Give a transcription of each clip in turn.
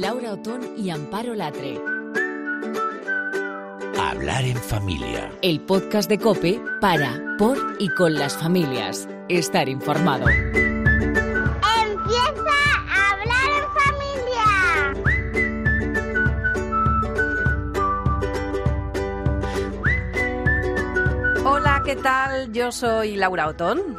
Laura Otón y Amparo Latre. Hablar en familia. El podcast de Cope para, por y con las familias. Estar informado. Empieza a hablar en familia. Hola, ¿qué tal? Yo soy Laura Otón.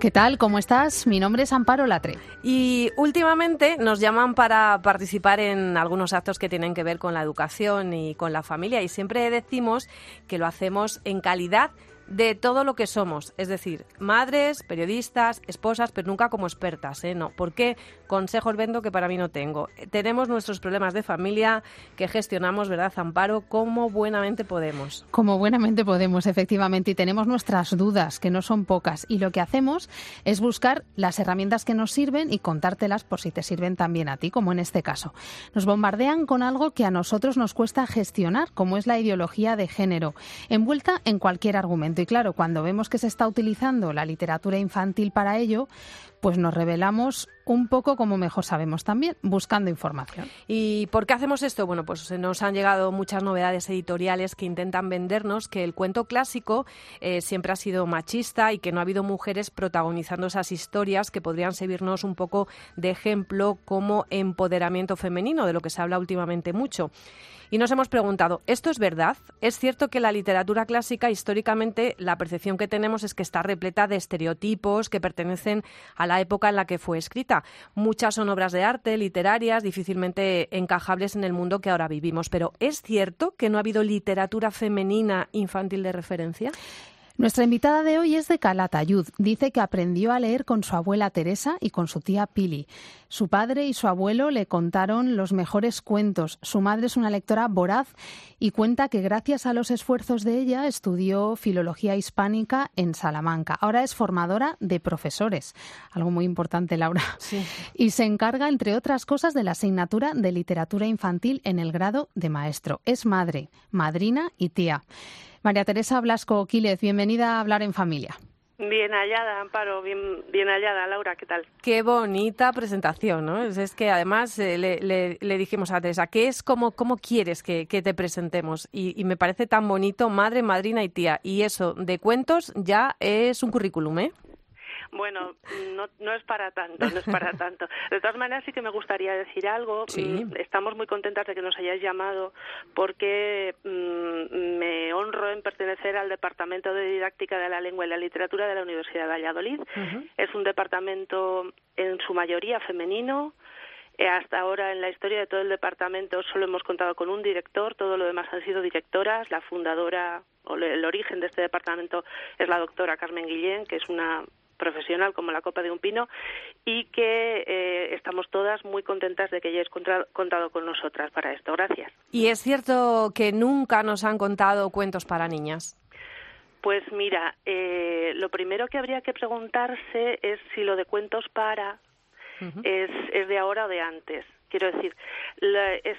¿Qué tal? ¿Cómo estás? Mi nombre es Amparo Latre. Y últimamente nos llaman para participar en algunos actos que tienen que ver con la educación y con la familia y siempre decimos que lo hacemos en calidad de todo lo que somos, es decir, madres, periodistas, esposas, pero nunca como expertas, ¿eh? No, ¿por qué consejos vendo que para mí no tengo? Tenemos nuestros problemas de familia que gestionamos, ¿verdad, Amparo? Como buenamente podemos. Como buenamente podemos, efectivamente, y tenemos nuestras dudas, que no son pocas, y lo que hacemos es buscar las herramientas que nos sirven y contártelas por si te sirven también a ti, como en este caso. Nos bombardean con algo que a nosotros nos cuesta gestionar, como es la ideología de género, envuelta en cualquier argumento. Y claro, cuando vemos que se está utilizando la literatura infantil para ello, pues nos revelamos un poco como mejor sabemos también, buscando información. ¿Y por qué hacemos esto? Bueno, pues nos han llegado muchas novedades editoriales que intentan vendernos que el cuento clásico eh, siempre ha sido machista y que no ha habido mujeres protagonizando esas historias que podrían servirnos un poco de ejemplo como empoderamiento femenino, de lo que se habla últimamente mucho. Y nos hemos preguntado, ¿esto es verdad? ¿Es cierto que la literatura clásica, históricamente, la percepción que tenemos es que está repleta de estereotipos que pertenecen a la época en la que fue escrita? Muchas son obras de arte, literarias, difícilmente encajables en el mundo que ahora vivimos. Pero ¿es cierto que no ha habido literatura femenina infantil de referencia? Nuestra invitada de hoy es de Calatayud. Dice que aprendió a leer con su abuela Teresa y con su tía Pili. Su padre y su abuelo le contaron los mejores cuentos. Su madre es una lectora voraz y cuenta que gracias a los esfuerzos de ella estudió filología hispánica en Salamanca. Ahora es formadora de profesores, algo muy importante, Laura. Sí. Y se encarga, entre otras cosas, de la asignatura de literatura infantil en el grado de maestro. Es madre, madrina y tía. María Teresa Blasco Quílez, bienvenida a Hablar en Familia. Bien hallada, Amparo, bien, bien hallada, Laura, ¿qué tal? Qué bonita presentación, ¿no? Es, es que además eh, le, le, le, dijimos a Teresa, ¿qué es como, cómo quieres que, que te presentemos? Y, y, me parece tan bonito, madre, madrina y tía. Y eso, de cuentos, ya es un currículum, ¿eh? Bueno, no, no es para tanto, no es para tanto. De todas maneras, sí que me gustaría decir algo. Sí. Estamos muy contentas de que nos hayáis llamado porque mmm, me honro en pertenecer al Departamento de Didáctica de la Lengua y la Literatura de la Universidad de Valladolid. Uh -huh. Es un departamento en su mayoría femenino. Eh, hasta ahora en la historia de todo el departamento solo hemos contado con un director, todo lo demás han sido directoras. La fundadora o el origen de este departamento es la doctora Carmen Guillén, que es una profesional como la copa de un pino y que eh, estamos todas muy contentas de que hayáis contado con nosotras para esto. Gracias. ¿Y es cierto que nunca nos han contado cuentos para niñas? Pues mira, eh, lo primero que habría que preguntarse es si lo de cuentos para uh -huh. es, es de ahora o de antes. Quiero decir, la, es,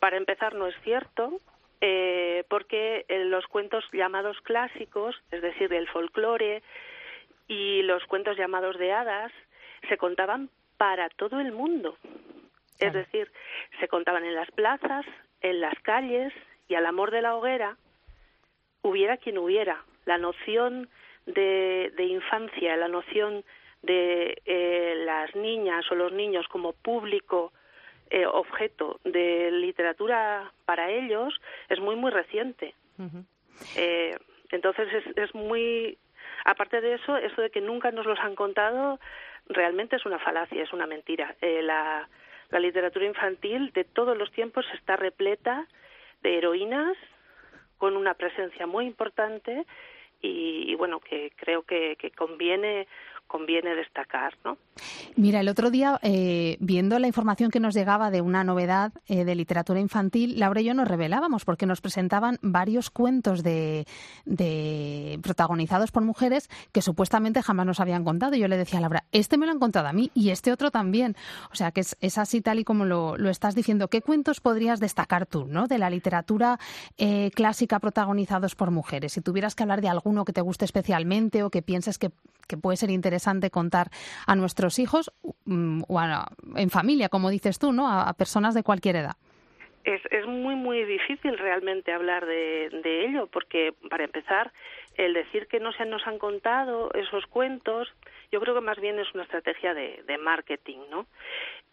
para empezar no es cierto, eh, porque los cuentos llamados clásicos, es decir, el folclore, y los cuentos llamados de hadas se contaban para todo el mundo. Es decir, se contaban en las plazas, en las calles y al amor de la hoguera, hubiera quien hubiera. La noción de, de infancia, la noción de eh, las niñas o los niños como público eh, objeto de literatura para ellos es muy, muy reciente. Uh -huh. eh, entonces es, es muy Aparte de eso, eso de que nunca nos los han contado realmente es una falacia, es una mentira. Eh, la, literatura infantil de todos los tiempos está repleta de heroínas con una presencia muy importante y, y bueno, que creo que conviene conviene destacar, ¿no? Mira, el otro día, eh, viendo la información que nos llegaba de una novedad eh, de literatura infantil, Laura y yo nos revelábamos porque nos presentaban varios cuentos de, protagonizados por mujeres que supuestamente jamás nos habían contado. Yo le decía a Laura, este me lo han contado a mí y este otro también. O sea, que es, así tal y como lo, lo, estás diciendo. ¿Qué cuentos podrías destacar tú, ¿no? De la literatura eh, clásica protagonizados por mujeres. Si tuvieras que hablar de alguno que te guste especialmente o que pienses que, que puede ser interesante contar a nuestros hijos mm, o en familia, como dices tú, ¿no? A, personas de cualquier edad. Es, es muy, muy difícil realmente hablar de, de ello, porque para empezar, el decir que no se nos han contado esos cuentos, yo creo que más bien es una estrategia de, marketing, ¿no?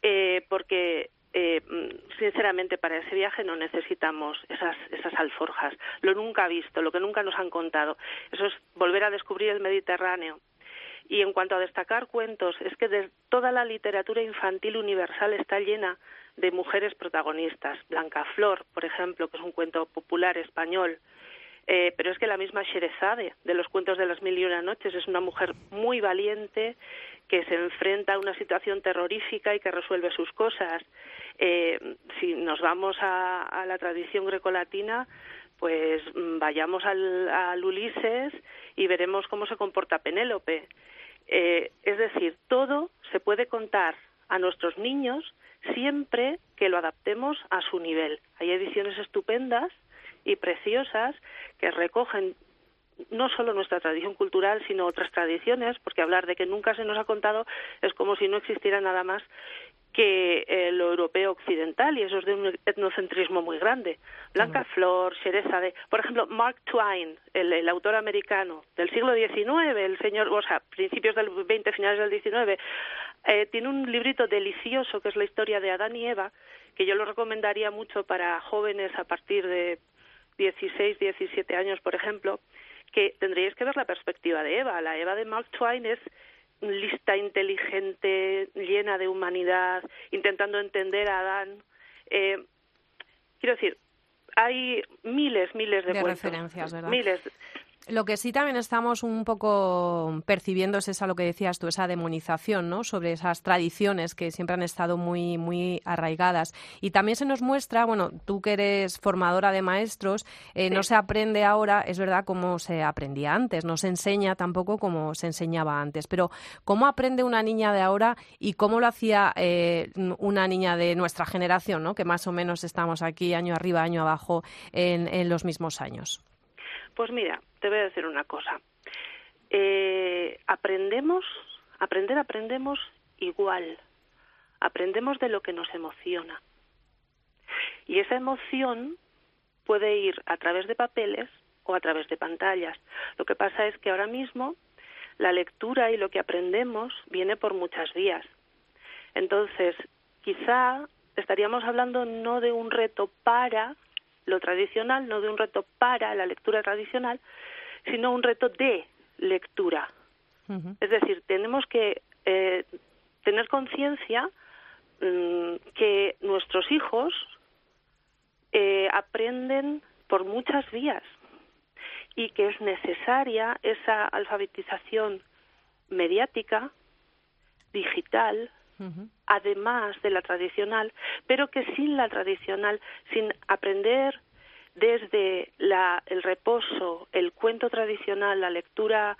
Eh, porque eh, sinceramente para ese viaje no necesitamos esas, esas alforjas, lo nunca visto, lo que nunca nos han contado. Eso es volver a descubrir el Mediterráneo. Y en cuanto a destacar cuentos, es que de toda la literatura infantil universal está llena de mujeres protagonistas. Blanca Flor, por ejemplo, que es un cuento popular español, eh, pero es que la misma Sherezade de los cuentos de las mil y una noches es una mujer muy valiente que se enfrenta a una situación terrorífica y que resuelve sus cosas. Eh, si nos vamos a, la tradición grecolatina, pues mm, vayamos al, Ulises y veremos cómo se comporta Penélope. Eh, es decir, todo se puede contar a nuestros niños siempre que lo adaptemos a su nivel. Hay ediciones estupendas y preciosas que recogen no solo nuestra tradición cultural, sino otras tradiciones, porque hablar de que nunca se nos ha contado es como si no existiera nada más que eh, lo europeo occidental y eso es de un etnocentrismo muy grande. Blanca Flor, de, por ejemplo, Mark Twain, el, autor americano del siglo XIX, el señor, o sea, principios del XX, finales del XIX, eh, tiene un librito delicioso que es la historia de Adán y Eva, que yo lo recomendaría mucho para jóvenes a partir de 16, 17 años, por ejemplo, que tendríais que ver la perspectiva de Eva. La Eva de Mark Twain es lista, inteligente, llena de humanidad, intentando entender a Adán. Eh, quiero decir, hay miles, miles de, referencias, ¿verdad? Miles. Lo que sí también estamos un poco percibiendo es esa, lo que decías tú, esa demonización, ¿no? Sobre esas tradiciones que siempre han estado muy, muy arraigadas. Y también se nos muestra, bueno, tú que eres formadora de maestros, eh, no se aprende ahora, es verdad, como se aprendía antes, no se enseña tampoco como se enseñaba antes. Pero, ¿cómo aprende una niña de ahora y cómo lo hacía eh, una niña de nuestra generación, ¿no? Que más o menos estamos aquí año arriba, año abajo en los mismos años. Pues mira, te voy a decir una cosa. Eh, aprendemos, aprender aprendemos igual. Aprendemos de lo que nos emociona. Y esa emoción puede ir a través de papeles o a través de pantallas. Lo que pasa es que ahora mismo la lectura y lo que aprendemos viene por muchas vías. Entonces, quizá estaríamos hablando no de un reto para lo tradicional, no de un reto para la lectura tradicional, sino un reto de lectura. Es decir, tenemos que eh, tener conciencia mm, que nuestros hijos eh, aprenden por muchas vías y que es necesaria esa alfabetización mediática, digital, además de la tradicional, pero que sin la tradicional, sin aprender desde la, el reposo, el cuento tradicional, la lectura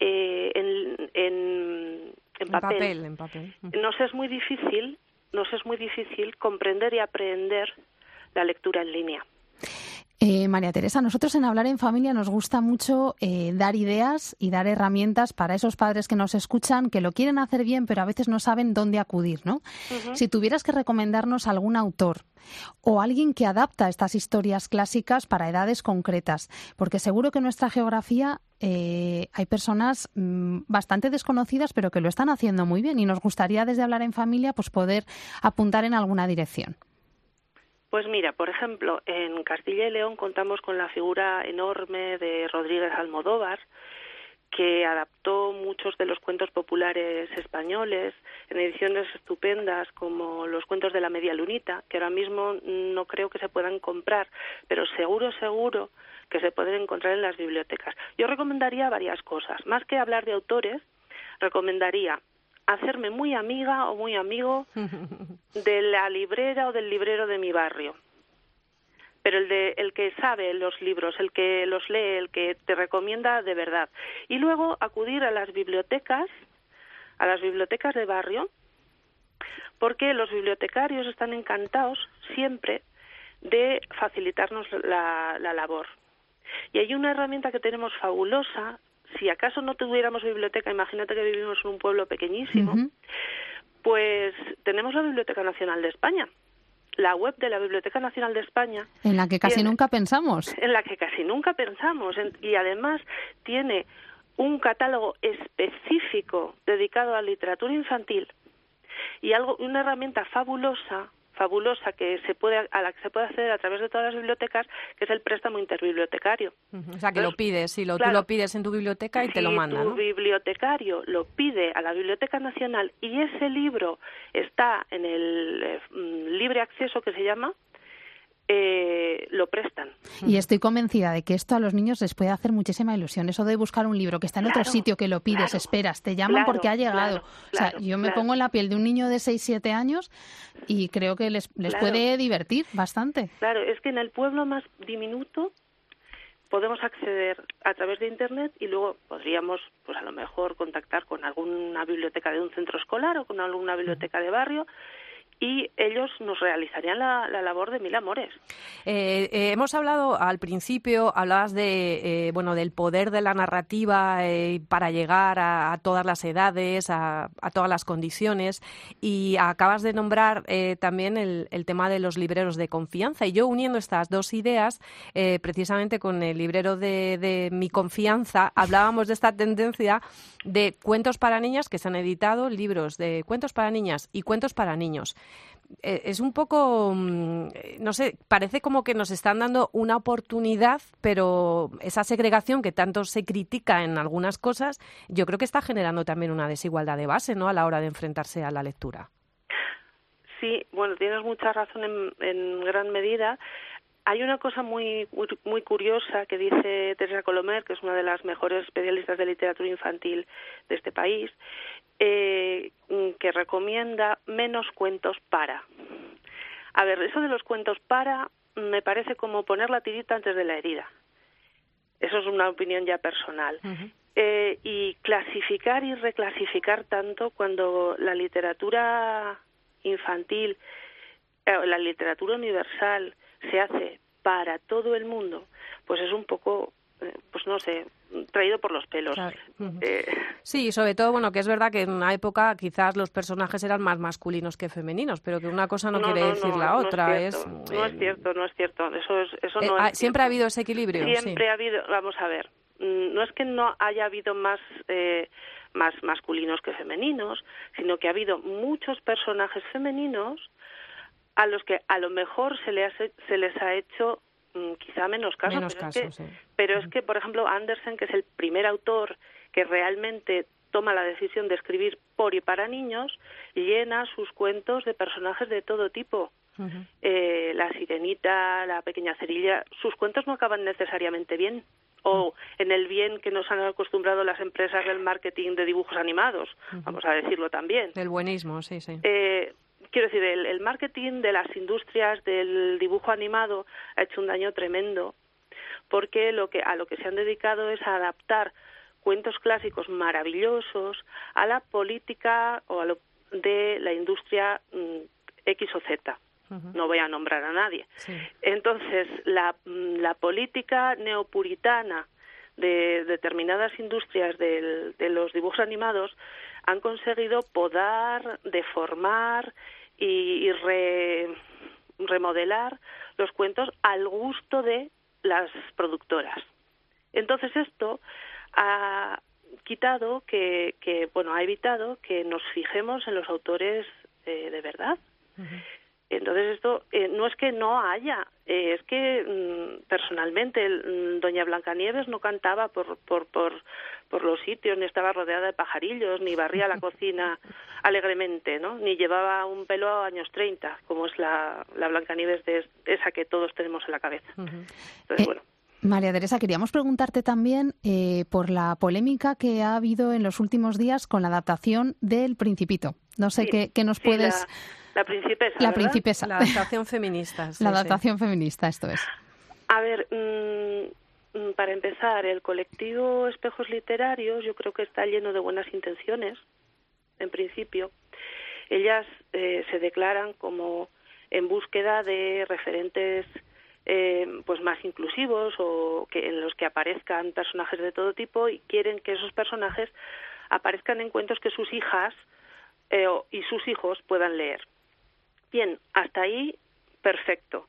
eh, en, en, en, papel, en papel. nos es muy difícil, nos es muy difícil comprender y aprender la lectura en línea. Eh, María Teresa, nosotros en Hablar en Familia nos gusta mucho eh, dar ideas y dar herramientas para esos padres que nos escuchan, que lo quieren hacer bien, pero a veces no saben dónde acudir, ¿no? Si tuvieras que recomendarnos algún autor o alguien que adapta estas historias clásicas para edades concretas, porque seguro que en nuestra geografía eh, hay personas mm, bastante desconocidas, pero que lo están haciendo muy bien y nos gustaría desde Hablar en Familia pues poder apuntar en alguna dirección. Pues mira, por ejemplo, en Castilla y León contamos con la figura enorme de Rodríguez Almodóvar, que adaptó muchos de los cuentos populares españoles en ediciones estupendas como los cuentos de la media lunita, que ahora mismo no creo que se puedan comprar, pero seguro, seguro que se pueden encontrar en las bibliotecas. Yo recomendaría varias cosas. Más que hablar de autores, recomendaría hacerme muy amiga o muy amigo de la librera o del librero de mi barrio. Pero el, de, el que sabe los libros, el que los lee, el que te recomienda de verdad. Y luego acudir a las bibliotecas, a las bibliotecas de barrio, porque los bibliotecarios están encantados siempre de facilitarnos la, la labor. Y hay una herramienta que tenemos fabulosa, si acaso no tuviéramos biblioteca, imagínate que vivimos en un pueblo pequeñísimo, pues tenemos la Biblioteca Nacional de España. La web de la Biblioteca Nacional de España. En la que casi nunca pensamos. En la que casi nunca pensamos. y además tiene un catálogo específico dedicado a literatura infantil y algo una herramienta fabulosa fabulosa que se puede a la que se puede acceder a través de todas las bibliotecas, que es el préstamo interbibliotecario. O sea, que lo pides, si lo, tú lo pides en tu biblioteca y te lo mandan. Si tu bibliotecario lo pide a la Biblioteca Nacional y ese libro está en el eh, mm, libre acceso que se llama, eh, lo prestan. Y estoy convencida de que esto a los niños les puede hacer muchísima ilusión. Eso de buscar un libro que está en otro sitio, que lo pides, esperas, te llaman porque ha llegado. o sea, yo me pongo en la piel de un niño de 6, 7 años y creo que les, les puede divertir bastante. Claro, es que en el pueblo más diminuto podemos acceder a través de internet y luego podríamos pues a lo mejor contactar con alguna biblioteca de un centro escolar o con alguna biblioteca de barrio y ellos nos realizarían la, labor de mil amores. Eh, eh, hemos hablado al principio, hablabas de eh, bueno del poder de la narrativa para llegar a, todas las edades, a, todas las condiciones y acabas de nombrar también el, tema de los libreros de confianza y yo uniendo estas dos ideas precisamente con el librero de mi confianza hablábamos de esta tendencia de cuentos para niñas que se han editado libros de cuentos para niñas y cuentos para niños. Eh, es un poco, mm, no sé, parece como que nos están dando una oportunidad, pero esa segregación que tanto se critica en algunas cosas, yo creo que está generando también una desigualdad de base, ¿no? A la hora de enfrentarse a la lectura. Sí, bueno, tienes mucha razón en, en gran medida. Hay una cosa muy, muy, curiosa que dice Teresa Colomer, que es una de las mejores especialistas de literatura infantil de este país, eh, que recomienda menos cuentos para. A ver, eso de los cuentos para me parece como poner la tirita antes de la herida. Eso es una opinión ya personal. eh, y clasificar y reclasificar tanto cuando la literatura infantil, eh, la literatura universal, se hace para todo el mundo, pues es un poco, eh, pues no sé, traído por los pelos. Eh, sí, sobre todo, bueno, que es verdad que en una época quizás los personajes eran más masculinos que femeninos, pero que una cosa no, quiere decir la otra. es, no es cierto, no es cierto. Eso, es, eso no ah, siempre ha habido ese equilibrio. Siempre ha habido, vamos a ver, mm, no es que no haya habido más más masculinos que femeninos, sino que ha habido muchos personajes femeninos a los que a lo mejor se, les, se les ha hecho quizá menos caso, pero, es que, pero es que, por ejemplo, Andersen, que es el primer autor que realmente toma la decisión de escribir por y para niños, llena sus cuentos de personajes de todo tipo. eh, la sirenita, la pequeña cerilla, sus cuentos no acaban necesariamente bien o en el bien que nos han acostumbrado las empresas del marketing de dibujos animados, vamos a decirlo también. Del buenismo, sí, sí. Eh, quiero decir, el, marketing de las industrias del dibujo animado ha hecho un daño tremendo porque lo que, a lo que se han dedicado es a adaptar cuentos clásicos maravillosos a la política o a lo de la industria mm, X o Z. No voy a nombrar a nadie. Entonces, la, mm, la política neopuritana de determinadas industrias de los dibujos animados han conseguido podar, deformar y, remodelar los cuentos al gusto de las productoras. Entonces esto ha quitado que, que bueno, ha evitado que nos fijemos en los autores eh, de verdad. Entonces esto eh, no es que no haya, eh, es que mm, personalmente mm, doña Blancanieves no cantaba por, por, por, por los sitios, ni estaba rodeada de pajarillos, ni barría la cocina alegremente, ¿no? Ni llevaba un pelo a años 30, como es la, la Blancanieves de esa que todos tenemos en la cabeza. Entonces, eh, bueno. María Teresa, queríamos preguntarte también por la polémica que ha habido en los últimos días con la adaptación del Principito. No sé qué, qué, nos puedes... La principesa. La principesa. La adaptación feminista. la adaptación feminista, esto es. A ver, mm, mm, para empezar, el colectivo Espejos Literarios yo creo que está lleno de buenas intenciones, en principio. Ellas eh, se declaran como en búsqueda de referentes eh, pues más inclusivos o que en los que aparezcan personajes de todo tipo y quieren que esos personajes aparezcan en cuentos que sus hijas eh, y sus hijos puedan leer. Bien, hasta ahí perfecto.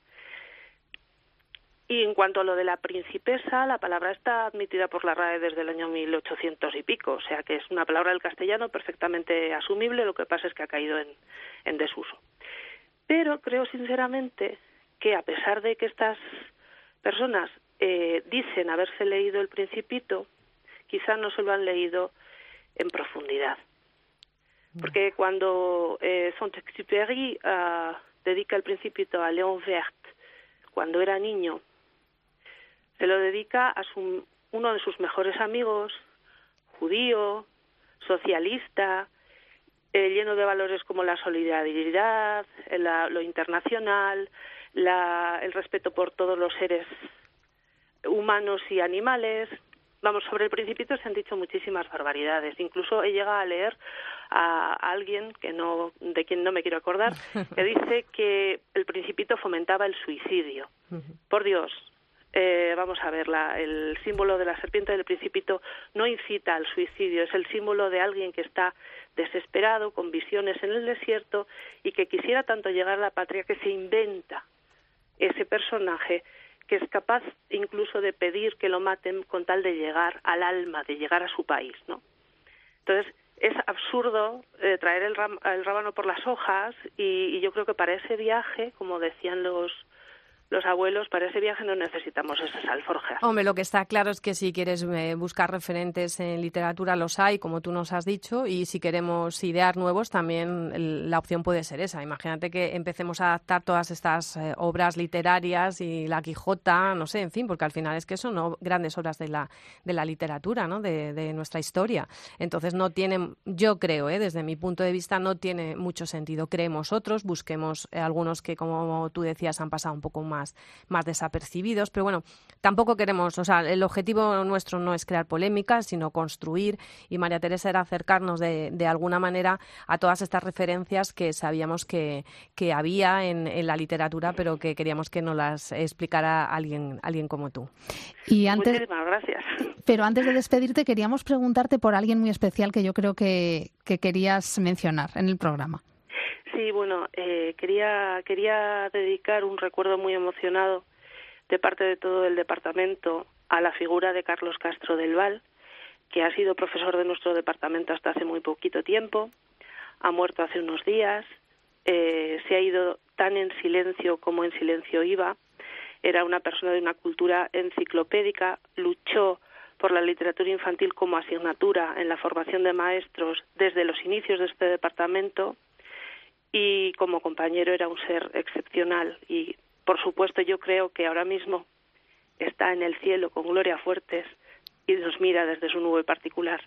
Y en cuanto a lo de la principesa, la palabra está admitida por la RAE desde el año 1800 y pico, o sea que es una palabra del castellano perfectamente asumible, lo que pasa es que ha caído en, desuso. Pero creo sinceramente que a pesar de que estas personas eh, dicen haberse leído el principito, quizá no se lo han leído en profundidad. Porque cuando eh, Saint-Exupéry ah, dedica el principito a Léon Vert, cuando era niño, se lo dedica a su, uno de sus mejores amigos, judío, socialista, eh, lleno de valores como la solidaridad, lo internacional, el respeto por todos los seres humanos y animales. Vamos, sobre el principito se han dicho muchísimas barbaridades. Incluso he llegado a leer a alguien que no, de quien no me quiero acordar, que dice que el principito fomentaba el suicidio. Por Dios, eh, vamos a ver, el símbolo de la serpiente del principito no incita al suicidio, es el símbolo de alguien que está desesperado, con visiones en el desierto y que quisiera tanto llegar a la patria que se inventa ese personaje que es capaz incluso de pedir que lo maten con tal de llegar al alma, de llegar a su país, ¿no? Entonces, es absurdo eh, traer el, rábano por las hojas y, yo creo que para ese viaje, como decían los los abuelos, para ese viaje no necesitamos esas alforjas. Hombre, lo que está claro es que si quieres eh, buscar referentes en literatura los hay, como tú nos has dicho, y si queremos idear nuevos también la opción puede ser esa. Imagínate que empecemos a adaptar todas estas eh, obras literarias y la Quijota, no sé, en fin, porque al final es que son grandes obras de la, de la literatura, ¿no? De, nuestra historia. Entonces no tiene, yo creo, ¿eh? desde mi punto de vista, no tiene mucho sentido. Creemos otros, busquemos algunos que, como tú decías, han pasado un poco más más, desapercibidos. Pero bueno, tampoco queremos, o sea, el objetivo nuestro no es crear polémicas, sino construir. Y María Teresa era acercarnos de, de alguna manera a todas estas referencias que sabíamos que, que había en, en, la literatura, pero que queríamos que nos las explicara alguien, alguien como tú. Y antes, Muchísimas gracias. Pero antes de despedirte, queríamos preguntarte por alguien muy especial que yo creo que, que querías mencionar en el programa. Sí, bueno, eh, quería, quería dedicar un recuerdo muy emocionado de parte de todo el departamento a la figura de Carlos Castro del Val, que ha sido profesor de nuestro departamento hasta hace muy poquito tiempo, ha muerto hace unos días, eh, se ha ido tan en silencio como en silencio iba, era una persona de una cultura enciclopédica, luchó por la literatura infantil como asignatura en la formación de maestros desde los inicios de este departamento y como compañero era un ser excepcional y por supuesto yo creo que ahora mismo está en el cielo con Gloria Fuertes y nos mira desde su nube particular.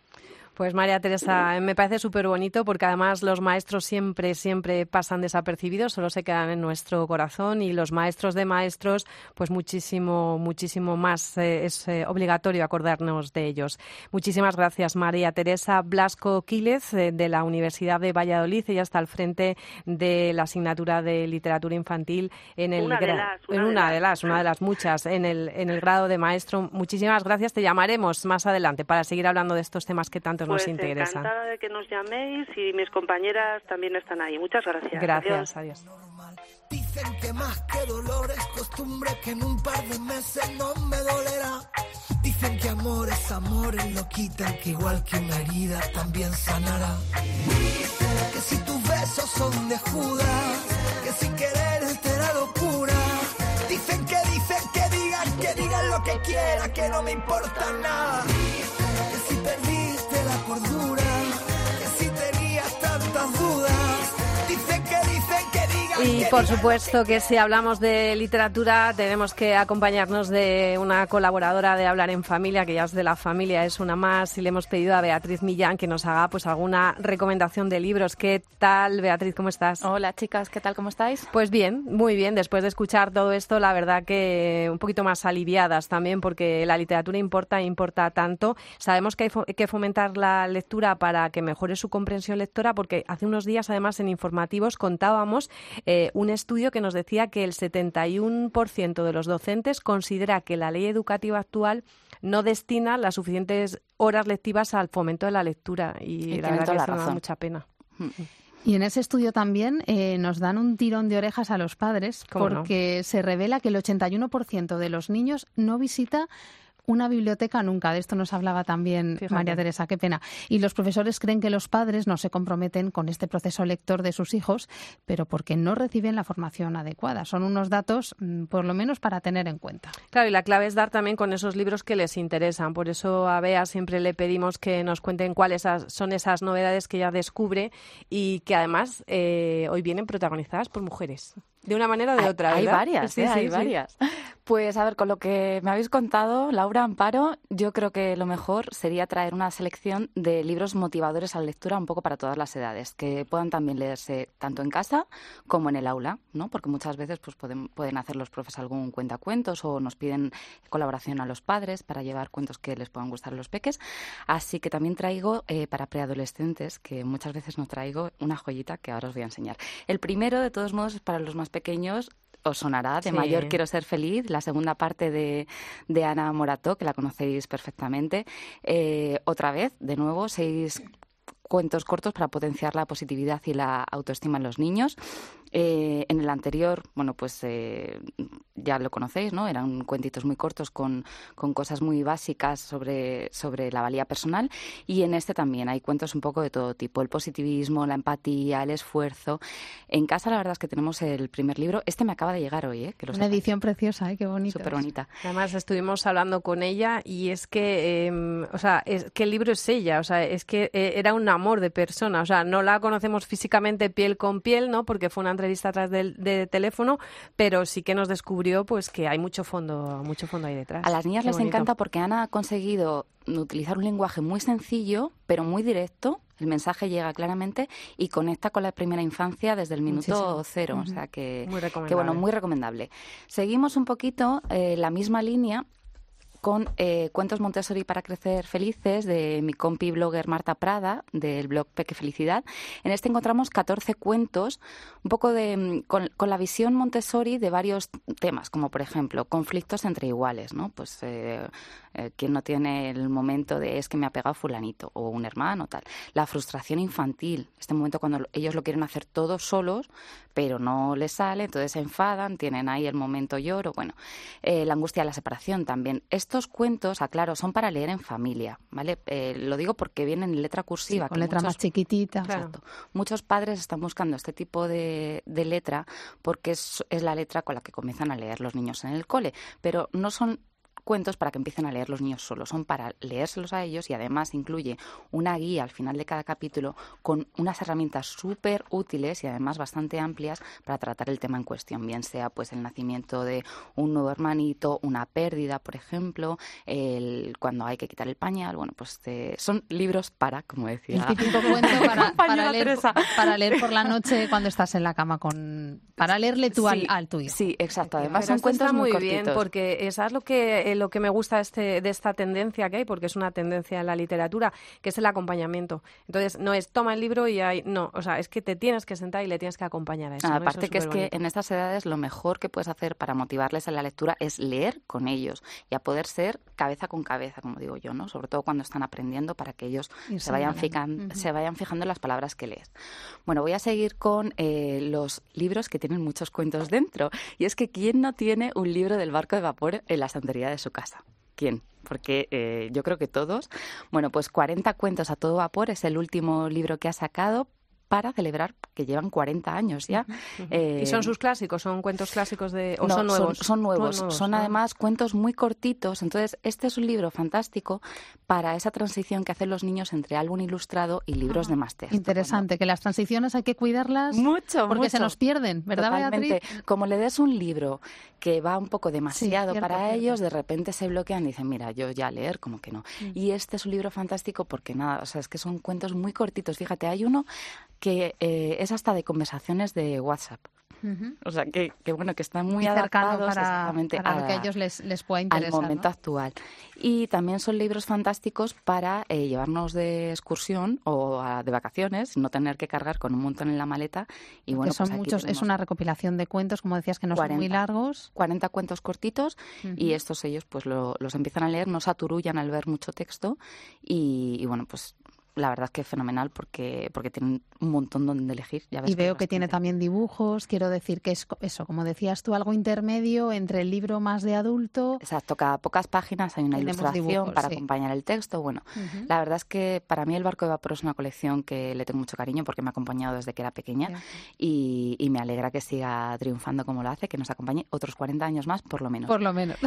Pues María Teresa, me parece súper bonito porque además los maestros siempre, siempre pasan desapercibidos, solo se quedan en nuestro corazón y los maestros de maestros, pues muchísimo, muchísimo más eh, es eh, obligatorio acordarnos de ellos. Muchísimas gracias María Teresa Blasco Quílez eh, de la Universidad de Valladolid. Ella está al frente de la asignatura de literatura infantil en el una de las, en una de las, una de las muchas en el en el grado de maestro. Muchísimas gracias. Te llamaremos más adelante para seguir hablando de estos temas que tanto pues nos interesan. Encantada de que nos llaméis y mis compañeras también están ahí. Muchas gracias. Gracias, adiós. Dicen que más que dolor es costumbre que en un par de meses no me dolerá. Dicen que amor es amor y lo quitan, que igual que una herida también sanará. Dicen que si tus besos son de Judas, que sin querer te era locura. Dicen que dicen que digan, que digan lo que quieran, que no me importa nada. Por supuesto que si hablamos de literatura tenemos que acompañarnos de una colaboradora de Hablar en Familia, que ya es de la familia, es una más, y le hemos pedido a Beatriz Millán que nos haga pues alguna recomendación de libros. ¿Qué tal, Beatriz? ¿Cómo estás? Hola, chicas, ¿qué tal? ¿Cómo estáis? Pues bien, muy bien. Después de escuchar todo esto, la verdad que un poquito más aliviadas también, porque la literatura importa e importa tanto. Sabemos que hay que fomentar la lectura para que mejore su comprensión lectora, porque hace unos días, además, en informativos contábamos eh, un estudio que nos decía que el 71% de los docentes considera que la ley educativa actual no destina las suficientes horas lectivas al fomento de la lectura y, la verdad que eso da mucha pena. Hmm. Y en ese estudio también eh, nos dan un tirón de orejas a los padres porque se revela que el 81% de los niños no visita una biblioteca nunca. De esto nos hablaba también María Teresa, qué pena. Y los profesores creen que los padres no se comprometen con este proceso lector de sus hijos, pero porque no reciben la formación adecuada. Son unos datos, mm, por lo menos, para tener en cuenta. Claro, y la clave es dar también con esos libros que les interesan. Por eso a Bea siempre le pedimos que nos cuenten cuáles son esas novedades que ella descubre y que además eh, hoy vienen protagonizadas por mujeres. De una manera o de otra, Hay varias, sí, ¿eh? hay varias. Pues a ver, con lo que me habéis contado, Laura Amparo, yo creo que lo mejor sería traer una selección de libros motivadores a la lectura un poco para todas las edades, que puedan también leerse tanto en casa como en el aula, ¿no? Porque muchas veces pues pueden, pueden hacer los profes algún cuentacuentos o nos piden colaboración a los padres para llevar cuentos que les puedan gustar a los peques. Así que también traigo eh, para preadolescentes, que muchas veces no traigo, una joyita que ahora os voy a enseñar. El primero, de todos modos, es para los más pequeños os sonará, de mayor quiero ser feliz, la segunda parte de, de Ana Morato, que la conocéis perfectamente. Eh, otra vez, de nuevo, seis cuentos cortos para potenciar la positividad y la autoestima en los niños. Eh, en el anterior, bueno, pues eh, ya lo conocéis, ¿no? Eran cuentitos muy cortos con, con, cosas muy básicas sobre, sobre la valía personal. Y en este también hay cuentos un poco de todo tipo: el positivismo, la empatía, el esfuerzo. En casa, la verdad es que tenemos el primer libro. Este me acaba de llegar hoy, ¿eh? Una edición preciosa, ¿eh? Qué bonita. Súper bonita. Además, estuvimos hablando con ella y es que, em, o sea, es que el libro es ella, o sea, es que eh, era un amor de persona. O sea, no la conocemos físicamente piel con piel, ¿no? Porque fue una entrevista atrás del de teléfono, pero sí que nos descubrió pues que hay mucho fondo, mucho fondo ahí detrás. A las niñas les encanta porque Ana ha conseguido utilizar un lenguaje muy sencillo, pero muy directo. El mensaje llega claramente y conecta con la primera infancia desde el minuto cero. O sea que, que, bueno, muy recomendable. Seguimos un poquito eh, la misma línea con eh, Cuentos Montessori para Crecer Felices de mi compi blogger Marta Prada, del blog Peque Felicidad. En este encontramos 14 cuentos, un poco de, mm, con, la visión Montessori de varios temas, como por ejemplo conflictos entre iguales, ¿no? Pues eh, eh, quien no tiene el momento de es que me ha pegado fulanito o un hermano, tal. La frustración infantil, este momento cuando ellos lo quieren hacer todos solos, pero no les sale, entonces se enfadan, tienen ahí el momento lloro, bueno. la angustia de la separación también estos cuentos, aclaro, son para leer en familia, ¿vale? Eh, lo digo porque vienen en letra cursiva. con letra más chiquitita. Exacto. Muchos padres están buscando este tipo de, de letra porque es, es la letra con la que comienzan a leer los niños en el cole, pero no son cuentos para que empiecen a leer los niños solos, son para leérselos a ellos y además incluye una guía al final de cada capítulo con unas herramientas súper útiles y además bastante amplias para tratar el tema en cuestión, bien sea pues el nacimiento de un nuevo hermanito, una pérdida, por ejemplo, el, cuando hay que quitar el pañal, bueno, pues eh, son libros para, como decía. El típico cuento para, leer, para, leer, por la noche cuando estás en la cama con para leerle tú al, al, tuyo. Sí, exacto. Además son cuentos muy, muy bien porque es lo que lo que me gusta este, de esta tendencia que hay, porque es una tendencia en la literatura, que es el acompañamiento. Entonces, no es toma el libro y hay. No, o sea, es que te tienes que sentar y le tienes que acompañar a eso. Aparte, que es que en estas edades lo mejor que puedes hacer para motivarles en la lectura es leer con ellos y a poder ser cabeza con cabeza, como digo yo, ¿no? Sobre todo cuando están aprendiendo para que ellos se vayan, se vayan fijando en las palabras que lees. Bueno, voy a seguir con eh, los libros que tienen muchos cuentos dentro. Y es que, ¿quién no tiene un libro del barco de vapor en la estantería de su casa? ¿Quién? Porque eh, yo creo que todos. Bueno, pues 40 cuentos a todo vapor es el último libro que ha sacado para celebrar que llevan 40 años ya. ¿Y son eh, sus clásicos? ¿Son cuentos clásicos de, o son nuevos? Son, nuevos. Son, además cuentos muy cortitos. Entonces, este es un libro fantástico para esa transición que hacen los niños entre álbum ilustrado y libros de más texto. Interesante, que las transiciones hay que cuidarlas mucho, porque se nos pierden, ¿verdad, Totalmente. Como le des un libro que va un poco demasiado para ellos, de repente se bloquean y dicen, mira, yo ya leer, como que no. Mm. Y este es un libro fantástico porque nada, o sea, es que son cuentos muy cortitos. Fíjate, hay uno que eh, es hasta de conversaciones de WhatsApp. O sea, que, bueno, que están muy, adaptados para, exactamente lo que a ellos les, les pueda interesar. Al momento actual. Y también son libros fantásticos para eh, llevarnos de excursión o de vacaciones, no tener que cargar con un montón en la maleta. Y bueno, son pues muchos, es una recopilación de cuentos, como decías, que no son muy largos. 40 cuentos cortitos y estos ellos pues los empiezan a leer, no saturullan al ver mucho texto y, y bueno, pues la verdad es que es fenomenal porque, porque tienen un montón donde elegir. y veo que, tiene también dibujos, quiero decir que es eso, como decías tú, algo intermedio entre el libro más de adulto. Exacto, cada pocas páginas hay una ilustración para acompañar el texto. Bueno, la verdad es que para mí El barco de vapor es una colección que le tengo mucho cariño porque me ha acompañado desde que era pequeña y, y, me alegra que siga triunfando como lo hace, que nos acompañe otros 40 años más, por lo menos. Por lo menos.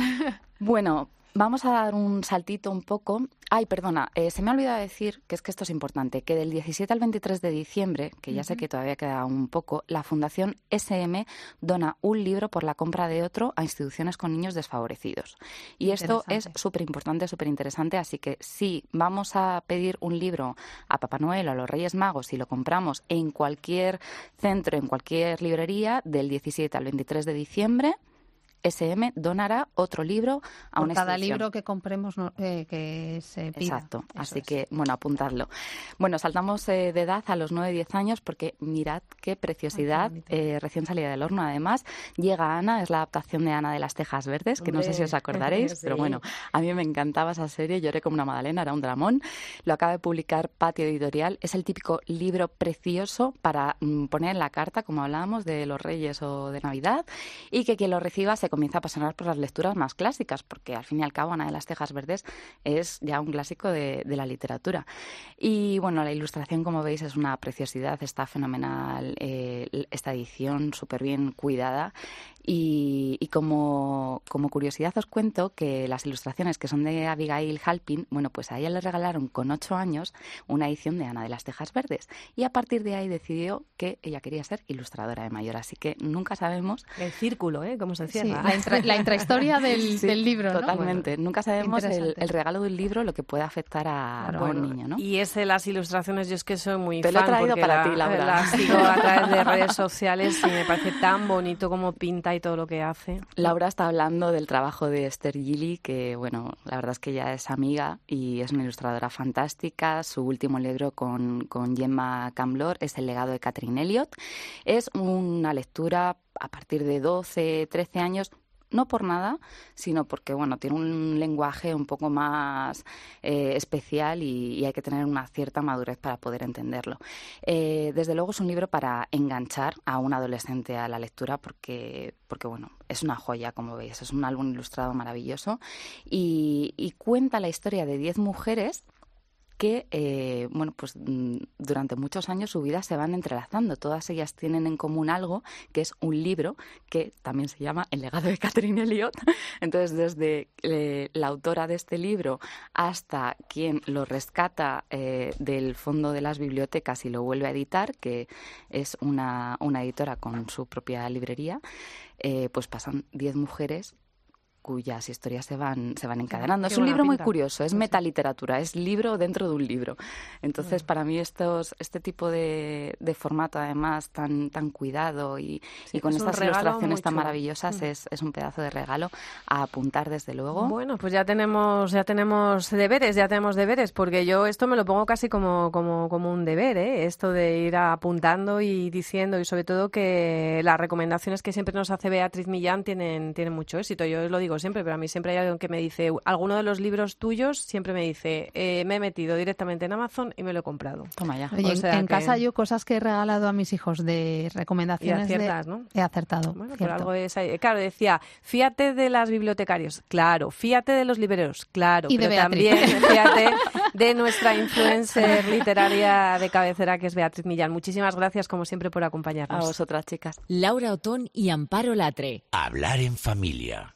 bueno, Vamos a dar un saltito un poco. Ay, perdona, eh, se me ha olvidado decir que es que esto es importante, que del 17 al 23 de diciembre, que ya sé que todavía queda un poco, la Fundación SM dona un libro por la compra de otro a instituciones con niños desfavorecidos. Y esto es súper importante, súper interesante, así que si vamos a pedir un libro a Papá Noel o a los Reyes Magos y lo compramos en cualquier centro, en cualquier librería, del 17 al 23 de diciembre, SM donará otro libro a Por una cada libro que compremos eh, que se pida. Exacto, así que, bueno, apuntadlo. Bueno, saltamos eh, de edad a los 9-10 años porque mirad qué preciosidad, eh, recién salida del horno además. Llega Ana, es la adaptación de Ana de las Tejas Verdes, que no sé si os acordaréis, pero bueno, a mí me encantaba esa serie, lloré como una madalena, era un dramón. Lo acaba de publicar Patio Editorial, es el típico libro precioso para mm, poner en la carta, como hablábamos, de los Reyes o de Navidad, y que quien lo reciba se comienza a apasionar por las lecturas más clásicas, porque al fin y al cabo Ana de las Tejas Verdes es ya un clásico de, la literatura. Y bueno, la ilustración, como veis, es una preciosidad, está fenomenal eh, esta edición, súper bien cuidada. Y, como, como, curiosidad os cuento que las ilustraciones que son de Abigail Halpin, bueno, pues a ella le regalaron con ocho años una edición de Ana de las Tejas Verdes. Y a partir de ahí decidió que ella quería ser ilustradora de mayor. Así que nunca sabemos. El círculo, ¿eh? Como se decía la, intrahistoria del, del libro. Totalmente. Nunca sabemos el, regalo de un libro lo que puede afectar a, un niño, ¿no? Y ese, las ilustraciones, yo es que soy muy Te fan. Lo he traído para ti, Laura. Las sigo a través de redes sociales y me parece tan bonito como pinta y todo lo que hace. Laura está hablando del trabajo de Esther Gilly, que, bueno, la verdad es que ella es amiga y es una ilustradora fantástica. Su último libro con, con Gemma Camblor es El legado de Catherine Elliot. Es una lectura a partir de 12, 13 años no por nada, sino porque bueno, tiene un lenguaje un poco más eh, especial y, hay que tener una cierta madurez para poder entenderlo. Eh, desde luego es un libro para enganchar a un adolescente a la lectura porque, porque bueno, es una joya, como veis, es un álbum ilustrado maravilloso y, y cuenta la historia de 10 mujeres que eh, bueno pues mm, durante muchos años su vida se van entrelazando. Todas ellas tienen en común algo que es un libro que también se llama El legado de Catherine Elliot. Entonces desde eh, la autora de este libro hasta quien lo rescata eh, del fondo de las bibliotecas y lo vuelve a editar que es una, una editora con su propia librería pues pasan diez mujeres cuyas historias se van, se van encadenando. es un libro muy curioso, es metaliteratura, es libro dentro de un libro. Entonces, para mí estos, este tipo de, de, formato, además, tan, tan cuidado y, y con estas ilustraciones tan maravillosas, es, es, un pedazo de regalo a apuntar, desde luego. Bueno, pues ya tenemos, ya tenemos deberes, ya tenemos deberes, porque yo esto me lo pongo casi como, como, como un deber, ¿eh? esto de ir apuntando y diciendo, y sobre todo que las recomendaciones que siempre nos hace Beatriz Millán tienen, tienen mucho éxito. Yo os lo digo siempre, pero a mí siempre hay alguien que me dice, alguno de los libros tuyos siempre me dice, eh, me he metido directamente en Amazon y me lo he comprado. Toma ya. en casa yo cosas que he regalado a mis hijos de recomendaciones. Y aciertas, ¿no? He acertado. Bueno, pero algo es Claro, decía, fíate de las bibliotecarios, claro, fíate de los libreros, claro, y pero también fíate de nuestra influencer literaria de cabecera que es Beatriz Millán. Muchísimas gracias como siempre por acompañarnos. A vosotras, chicas. Laura Otón y Amparo Latre. Hablar en familia.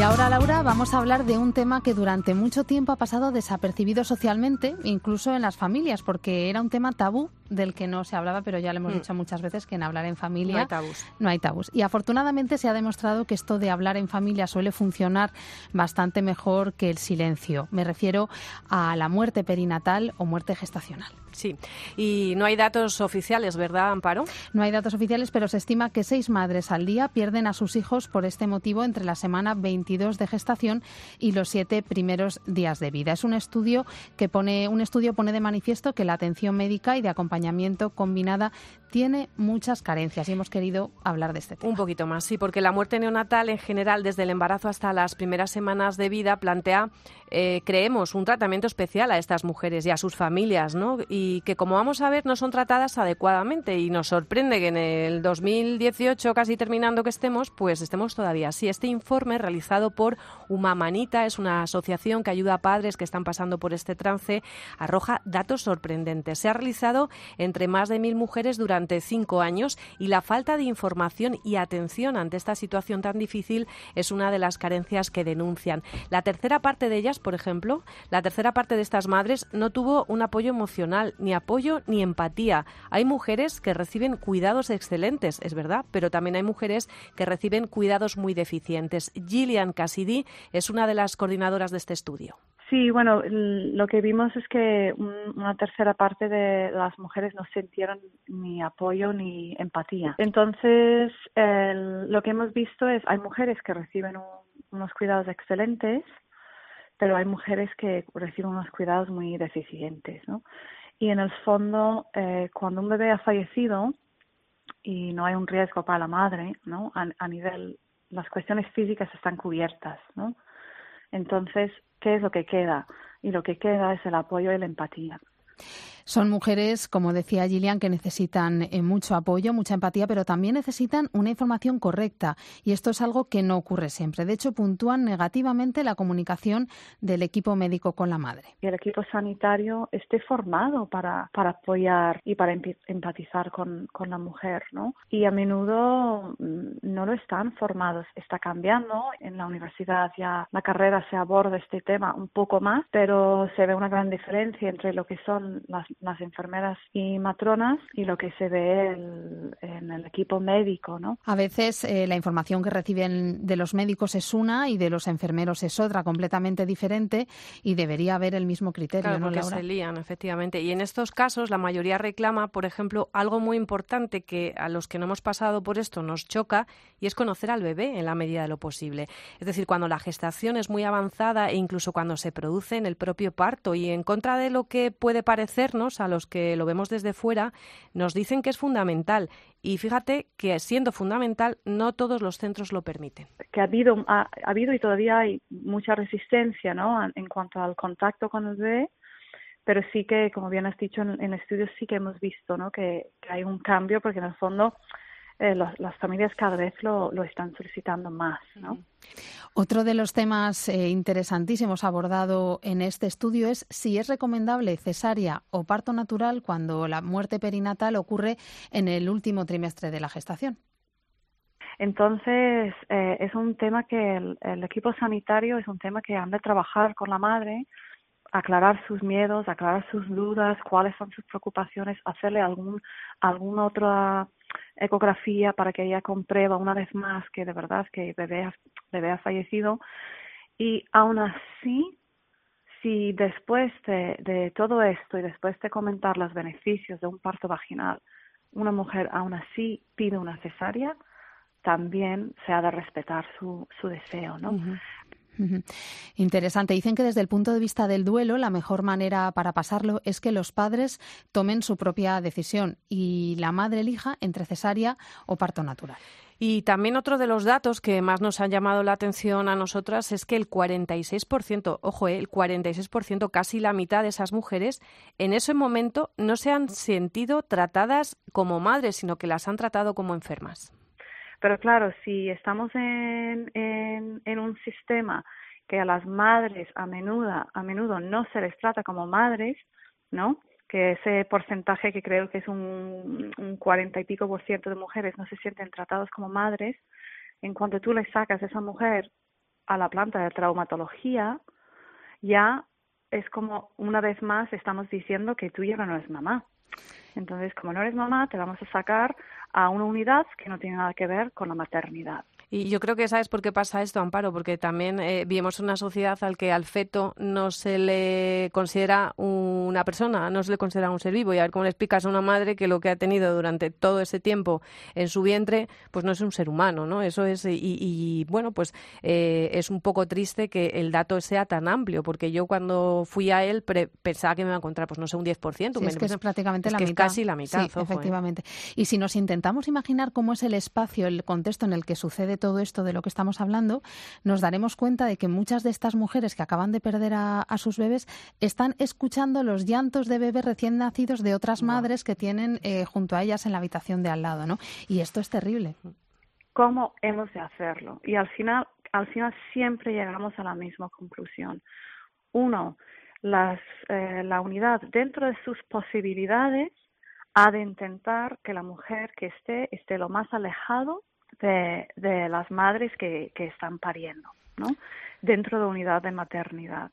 Y ahora, Laura, vamos a hablar de un tema que durante mucho tiempo ha pasado desapercibido socialmente, incluso en las familias, porque era un tema tabú del que no se hablaba, pero ya le hemos mm. dicho muchas veces que en hablar en familia no hay tabús. No hay tabús. Y afortunadamente se ha demostrado que esto de hablar en familia suele funcionar bastante mejor que el silencio. Me refiero a la muerte perinatal o muerte gestacional. Sí, y no hay datos oficiales, ¿verdad, Amparo? No hay datos oficiales, pero se estima que seis madres al día pierden a sus hijos por este motivo entre la semana 22 de gestación y los siete primeros días de vida. Es un estudio que pone un estudio pone de manifiesto que la atención médica y de acompañamiento combinada tiene muchas carencias y hemos querido hablar de este tema. Un poquito más, sí, porque la muerte neonatal en general, desde el embarazo hasta las primeras semanas de vida, plantea, eh, creemos, un tratamiento especial a estas mujeres y a sus familias, ¿no? Y que, como vamos a ver, no son tratadas adecuadamente y nos sorprende que en el 2018, casi terminando que estemos, pues estemos todavía así. Este informe realizado por Humamanita, es una asociación que ayuda a padres que están pasando por este trance, arroja datos sorprendentes. Se ha realizado entre más de mil mujeres durante cinco años y la falta de información y atención ante esta situación tan difícil es una de las carencias que denuncian. La tercera parte de ellas, por ejemplo, la tercera parte de estas madres no tuvo un apoyo emocional, ni apoyo ni empatía. Hay mujeres que reciben cuidados excelentes, es verdad, pero también hay mujeres que reciben cuidados muy deficientes. Gillian Cassidy es una de las coordinadoras de este estudio. Sí, bueno, lo que vimos es que una tercera parte de las mujeres no sintieron ni apoyo ni empatía. Entonces, lo que hemos visto es, hay mujeres que reciben unos cuidados excelentes, pero hay mujeres que reciben unos cuidados muy deficientes, ¿no? Y en el fondo, eh, cuando un bebé ha fallecido y no hay un riesgo para la madre, ¿no? A, a nivel, las cuestiones físicas están cubiertas, ¿no? Entonces, ¿qué es lo que queda? Y lo que queda es el apoyo y la empatía. Son mujeres, como decía Gillian, que necesitan eh, mucho apoyo, mucha empatía, pero también necesitan una información correcta. Y esto es algo que no ocurre siempre. De hecho, puntúan negativamente la comunicación del equipo médico con la madre. Que el equipo sanitario esté formado para, para apoyar y para empatizar con, con la mujer, ¿no? Y a menudo mm, no lo están formados. Está cambiando. En la universidad ya la carrera se aborda este tema un poco más, pero se ve una gran diferencia entre lo que son las las enfermeras y matronas y lo que se ve en el equipo médico, ¿no? A veces eh, la información que reciben de los médicos es una y de los enfermeros es otra, completamente diferente y debería haber el mismo criterio, claro, ¿no, se lían, efectivamente. Y en estos casos la mayoría reclama, por ejemplo, algo muy importante que a los que no hemos pasado por esto nos choca y es conocer al bebé en la medida de lo posible. Es decir, cuando la gestación es muy avanzada e incluso cuando se produce en el propio parto y en contra de lo que puede parecernos, a los que lo vemos desde fuera, nos dicen que es fundamental. Y fíjate que siendo fundamental, no todos los centros lo permiten. Que ha habido, ha, habido y todavía hay mucha resistencia ¿no? en cuanto al contacto con el bebé pero sí que, como bien has dicho en, en estudios, sí que hemos visto ¿no? que, hay un cambio, porque en el fondo eh, las familias cada vez lo, lo están solicitando más. ¿no? Otro de los temas eh, interesantísimos abordado en este estudio es si es recomendable cesárea o parto natural cuando la muerte perinatal ocurre en el último trimestre de la gestación. Entonces, eh, es un tema que el, equipo sanitario es un tema que han de trabajar con la madre, aclarar sus miedos, aclarar sus dudas, cuáles son sus preocupaciones, hacerle algún, algún otra ecografía para que ella comprueba una vez más que de verdad que el bebé bebé ha fallecido. Y aún así, si después de, de todo esto y después de comentar los beneficios de un parto vaginal, una mujer aún así pide una cesárea, también se ha de respetar su, su deseo, ¿no? Interesante. Dicen que desde el punto de vista del duelo, la mejor manera para pasarlo es que los padres tomen su propia decisión y la madre elija entre cesárea o parto natural. Y también otro de los datos que más nos han llamado la atención a nosotras es que el 46%, ojo, eh, el 46%, casi la mitad de esas mujeres, en ese momento no se han sentido tratadas como madres, sino que las han tratado como enfermas. Pero claro, si estamos en, en, un sistema que a las madres a menudo, a menudo no se les trata como madres, ¿no? Que ese porcentaje que creo que es un, un 40 y pico por ciento de mujeres no se sienten tratadas como madres, en cuanto tú le sacas a esa mujer a la planta de traumatología, ya es como una vez más estamos diciendo que tú ya no eres mamá. Entonces, como no eres mamá, te vamos a sacar a una unidad que no tiene nada que ver con la maternidad. Y yo creo que sabes por qué pasa esto, Amparo, porque también eh, vivimos una sociedad al que al feto no se le considera una persona, no se le considera un ser vivo. Y a ver cómo le explicas a una madre que lo que ha tenido durante todo ese tiempo en su vientre, pues no es un ser humano, ¿no? Eso es, y, bueno, pues eh, es un poco triste que el dato sea tan amplio, porque yo cuando fui a él pensaba que me iba a encontrar, pues no sé, un 10%. es que es prácticamente la que mitad. Es casi la mitad. Sí, ¿eh? efectivamente. Y si nos intentamos imaginar cómo es el espacio, el contexto en el que sucede todo esto de lo que estamos hablando, nos daremos cuenta de que muchas de estas mujeres que acaban de perder a, sus bebés están escuchando los llantos de bebés recién nacidos de otras madres que tienen eh, junto a ellas en la habitación de al lado, ¿no? Y esto es terrible. ¿Cómo hemos de hacerlo? Y al final, al final siempre llegamos a la misma conclusión. Uno, las, eh, la unidad dentro de sus posibilidades ha de intentar que la mujer que esté esté lo más alejado de, de las madres que, que están pariendo, ¿no? Dentro de unidad de maternidad.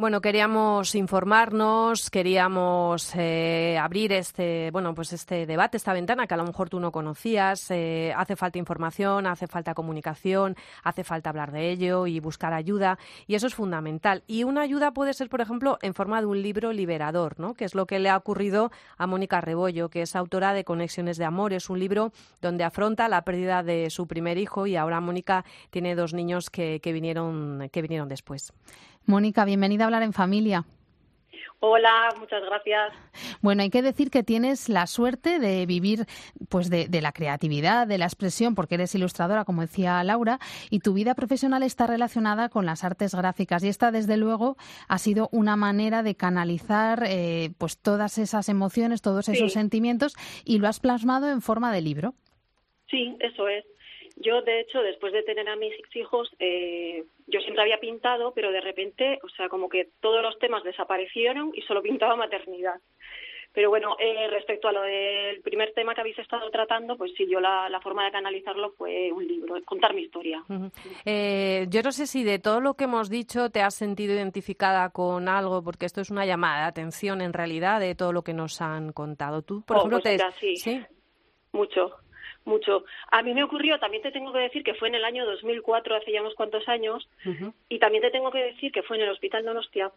Bueno, queríamos informarnos, queríamos eh, abrir este, bueno, pues este debate, esta ventana que a lo mejor tú no conocías. Eh, hace falta información, hace falta comunicación, hace falta hablar de ello y buscar ayuda, y eso es fundamental. Y una ayuda puede ser, por ejemplo, en forma de un libro liberador, ¿no? Que es lo que le ha ocurrido a Mónica Rebollo, que es autora de Conexiones de Amor. Es un libro donde afronta la pérdida de su primer hijo y ahora Mónica tiene dos niños que, que vinieron, que vinieron después. Mónica, bienvenida a hablar en familia. Hola, muchas gracias. Bueno, hay que decir que tienes la suerte de vivir pues de, la creatividad, de la expresión, porque eres ilustradora, como decía Laura, y tu vida profesional está relacionada con las artes gráficas. Y esta, desde luego, ha sido una manera de canalizar eh, pues todas esas emociones, todos esos sentimientos, y lo has plasmado en forma de libro. Sí, eso es. Yo, de hecho, después de tener a mis hijos, eh, yo siempre había pintado, pero de repente, o sea, como que todos los temas desaparecieron y solo pintaba maternidad. Pero bueno, eh, respecto a lo del primer tema que habéis estado tratando, pues sí, yo la, forma de canalizarlo fue un libro, contar mi historia. eh, yo no sé si de todo lo que hemos dicho te has sentido identificada con algo, porque esto es una llamada de atención en realidad de todo lo que nos han contado. Tú, por oh, ejemplo, pues te... ¿Sí? Mucho mucho. A mí me ocurrió, también te tengo que decir que fue en el año 2004, hace ya unos cuantos años, y también te tengo que decir que fue en el Hospital Donostia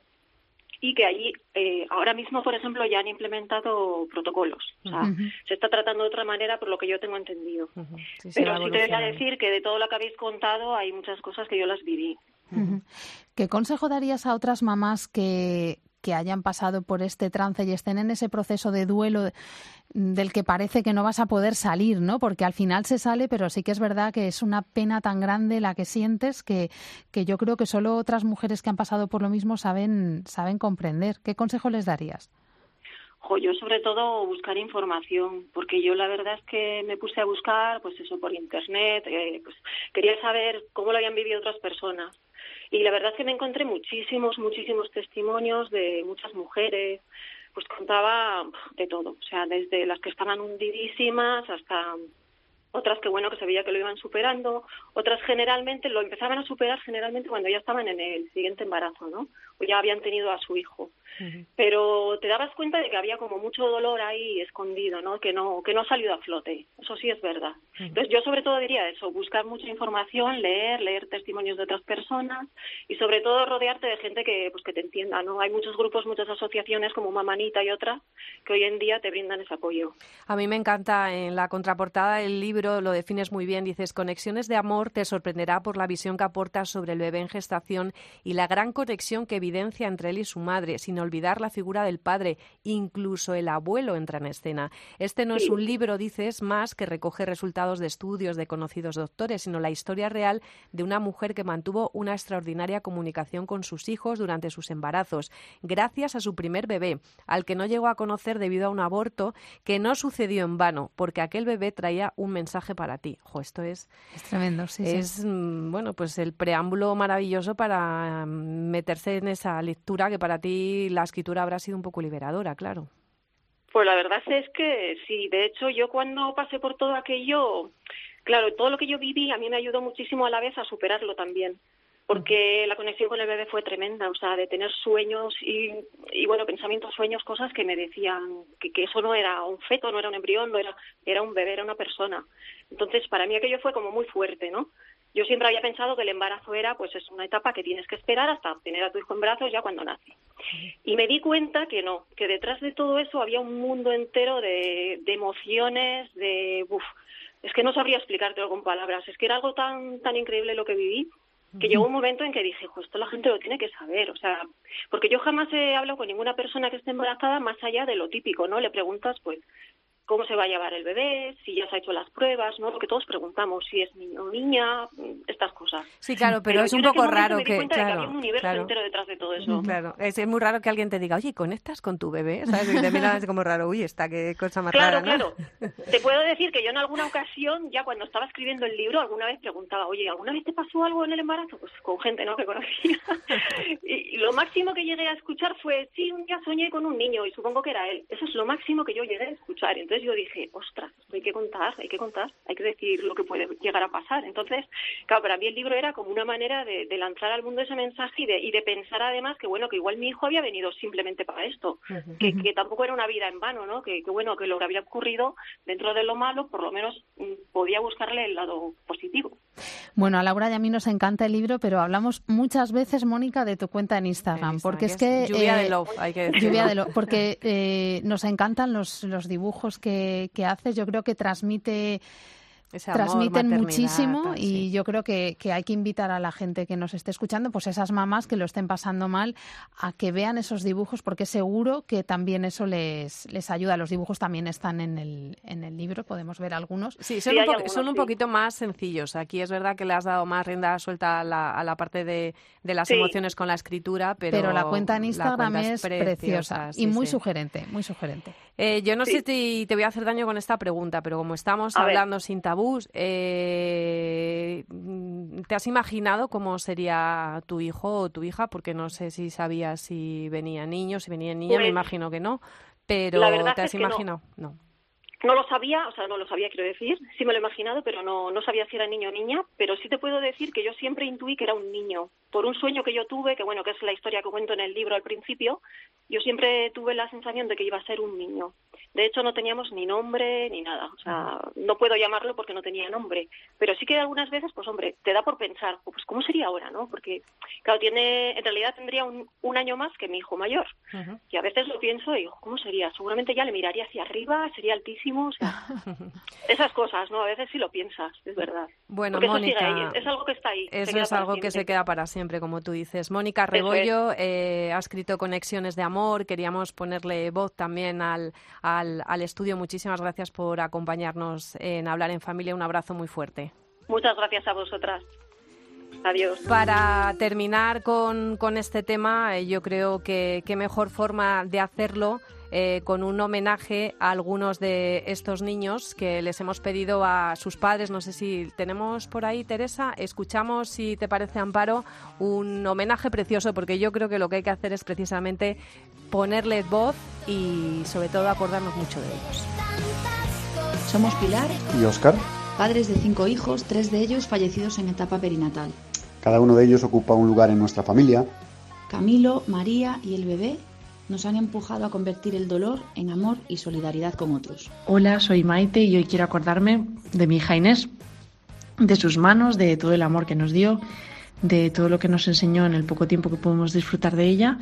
y que allí eh, ahora mismo, por ejemplo, ya han implementado protocolos. O sea, se está tratando de otra manera por lo que yo tengo entendido. Pero sí te voy a decir que de todo lo que habéis contado hay muchas cosas que yo las viví. ¿Qué consejo darías a otras mamás que, que hayan pasado por este trance y estén en ese proceso de duelo del que parece que no vas a poder salir, ¿no? Porque al final se sale, pero sí que es verdad que es una pena tan grande la que sientes que, que yo creo que solo otras mujeres que han pasado por lo mismo saben, saben comprender. ¿Qué consejo les darías? yo sobre todo buscar información, porque yo la verdad es que me puse a buscar, pues eso por internet, eh, pues quería saber cómo lo habían vivido otras personas. Y la verdad es que me encontré muchísimos, muchísimos testimonios de muchas mujeres, pues contaba de todo, o sea, desde las que estaban hundidísimas hasta otras que bueno que se veía que lo iban superando, otras generalmente lo empezaban a superar generalmente cuando ya estaban en el siguiente embarazo, ¿no? O ya habían tenido a su hijo pero te dabas cuenta de que había como mucho dolor ahí escondido, ¿no? Que no que no ha salido a flote. Eso sí es verdad. Entonces yo sobre todo diría eso, buscar mucha información, leer, leer testimonios de otras personas y sobre todo rodearte de gente que pues que te entienda, ¿no? Hay muchos grupos, muchas asociaciones como Mamanita y otras que hoy en día te brindan ese apoyo. A mí me encanta en la contraportada del libro lo defines muy bien, dices Conexiones de amor te sorprenderá por la visión que aporta sobre el bebé en gestación y la gran conexión que evidencia entre él y su madre, sino olvidar la figura del padre, incluso el abuelo entra en escena. Este no es un libro, dices, más que recoge resultados de estudios de conocidos doctores, sino la historia real de una mujer que mantuvo una extraordinaria comunicación con sus hijos durante sus embarazos, gracias a su primer bebé, al que no llegó a conocer debido a un aborto que no sucedió en vano, porque aquel bebé traía un mensaje para ti. Jo, esto es, es tremendo, sí. Es, mm, bueno, pues el preámbulo maravilloso para mm, meterse en esa lectura que para ti la escritura habrá sido un poco liberadora, claro. Pues la verdad es que sí, de hecho yo cuando pasé por todo aquello, claro, todo lo que yo viví a mí me ayudó muchísimo a la vez a superarlo también. porque la conexión con el bebé fue tremenda, o sea, de tener sueños y, y bueno, pensamientos, sueños, cosas que me decían que, que, eso no era un feto, no era un embrión, no era, era un bebé, era una persona. Entonces, para mí aquello fue como muy fuerte, ¿no? Yo siempre había pensado que el embarazo era, pues es una etapa que tienes que esperar hasta tener a tu hijo en brazos ya cuando nace. Y me di cuenta que no, que detrás de todo eso había un mundo entero de, de emociones, de, uf, es que no sabría explicártelo con palabras, es que era algo tan, tan increíble lo que viví que llegó un momento en que dije, esto la gente lo tiene que saber, o sea, porque yo jamás he hablado con ninguna persona que esté embarazada más allá de lo típico, ¿no? Le preguntas, pues, cómo se va a llevar el bebé, si ya se ha hecho las pruebas, ¿no? Lo que todos preguntamos, si es niño o niña, cosas. Sí, claro, pero, es un poco raro que, claro, que había un universo claro, entero detrás de todo eso. Claro, es, es, muy raro que alguien te diga, oye, ¿conectas con tu bebé? ¿Sabes? Y te miras como raro, uy, esta qué cosa más claro, rara, ¿no? Claro, Te puedo decir que yo en alguna ocasión, ya cuando estaba escribiendo el libro, alguna vez preguntaba, oye, ¿alguna vez te pasó algo en el embarazo? Pues con gente, ¿no?, que conocía. y lo máximo que llegué a escuchar fue, sí, un día soñé con un niño y supongo que era él. Eso es lo máximo que yo llegué a escuchar. Entonces yo dije, ostras, hay que contar, hay que contar, hay que decir lo que puede llegar a pasar. Entonces, claro, para mí el libro era como una manera de, de lanzar al mundo ese mensaje y de, y de, pensar además que, bueno, que igual mi hijo había venido simplemente para esto, uh -huh. que, que, tampoco era una vida en vano, ¿no? Que, que, bueno, que lo que había ocurrido dentro de lo malo, por lo menos mm, podía buscarle el lado positivo. Bueno, a Laura y a mí nos encanta el libro, pero hablamos muchas veces, Mónica, de tu cuenta en Instagram, porque es que... Lluvia eh, de love, hay que decirlo. Lluvia de love, porque eh, nos encantan los, los dibujos que, que haces, yo creo que transmite ese amor, transmiten muchísimo tal, y sí. yo creo que, que, hay que invitar a la gente que nos esté escuchando, pues esas mamás que lo estén pasando mal, a que vean esos dibujos porque seguro que también eso les, les ayuda. Los dibujos también están en el, en el libro, podemos ver algunos. Sí, son, sí, un, po algunos, son un sí. poquito más sencillos. Aquí es verdad que le has dado más rienda suelta a la, a la parte de, de las emociones con la escritura, pero, pero la cuenta en Instagram cuenta es preciosa, y muy sugerente, muy sugerente. Eh, yo no sé si te voy a hacer daño con esta pregunta, pero como estamos a hablando ver. sin tabús, eh, ¿te has imaginado cómo sería tu hijo o tu hija? Porque no sé si sabías si venía niño, si venía niña, pues, me imagino que no, pero ¿te has imaginado? no. no. No lo sabía, o sea, no lo sabía, quiero decir, sí me lo he imaginado, pero no, no sabía si era niño o niña, pero sí te puedo decir que yo siempre intuí que era un niño. Por un sueño que yo tuve, que bueno, que es la historia que cuento en el libro al principio, yo siempre tuve la sensación de que iba a ser un niño. De hecho, no teníamos ni nombre ni nada, o sea, no puedo llamarlo porque no tenía nombre, pero sí que algunas veces, pues hombre, te da por pensar, pues ¿cómo sería ahora, no? Porque, claro, tiene, en realidad tendría un, un año más que mi hijo mayor, uh -huh. y a veces lo pienso y digo, ¿cómo sería? Seguramente ya le miraría hacia arriba, sería altísimo, o sea, esas cosas, ¿no? A veces sí lo piensas, es verdad. Bueno, Porque Mónica, eso sigue ahí, es algo que está ahí. Eso es algo que se queda para siempre, como tú dices. Mónica Rebollo es. eh, ha escrito Conexiones de Amor, queríamos ponerle voz también al, al, al estudio. Muchísimas gracias por acompañarnos en Hablar en Familia. Un abrazo muy fuerte. Muchas gracias a vosotras. Adiós. Para terminar con, con este tema, eh, yo creo que qué mejor forma de hacerlo eh, con un homenaje a algunos de estos niños que les hemos pedido a sus padres. No sé si tenemos por ahí, Teresa. Escuchamos, si te parece, Amparo, un homenaje precioso, porque yo creo que lo que hay que hacer es precisamente ponerles voz y, sobre todo, acordarnos mucho de ellos. Somos Pilar y Oscar, padres de cinco hijos, tres de ellos fallecidos en etapa perinatal. Cada uno de ellos ocupa un lugar en nuestra familia. Camilo, María y el bebé nos han empujado a convertir el dolor en amor y solidaridad con otros. Hola, soy Maite y hoy quiero acordarme de mi hija Inés, de sus manos, de todo el amor que nos dio, de todo lo que nos enseñó en el poco tiempo que pudimos disfrutar de ella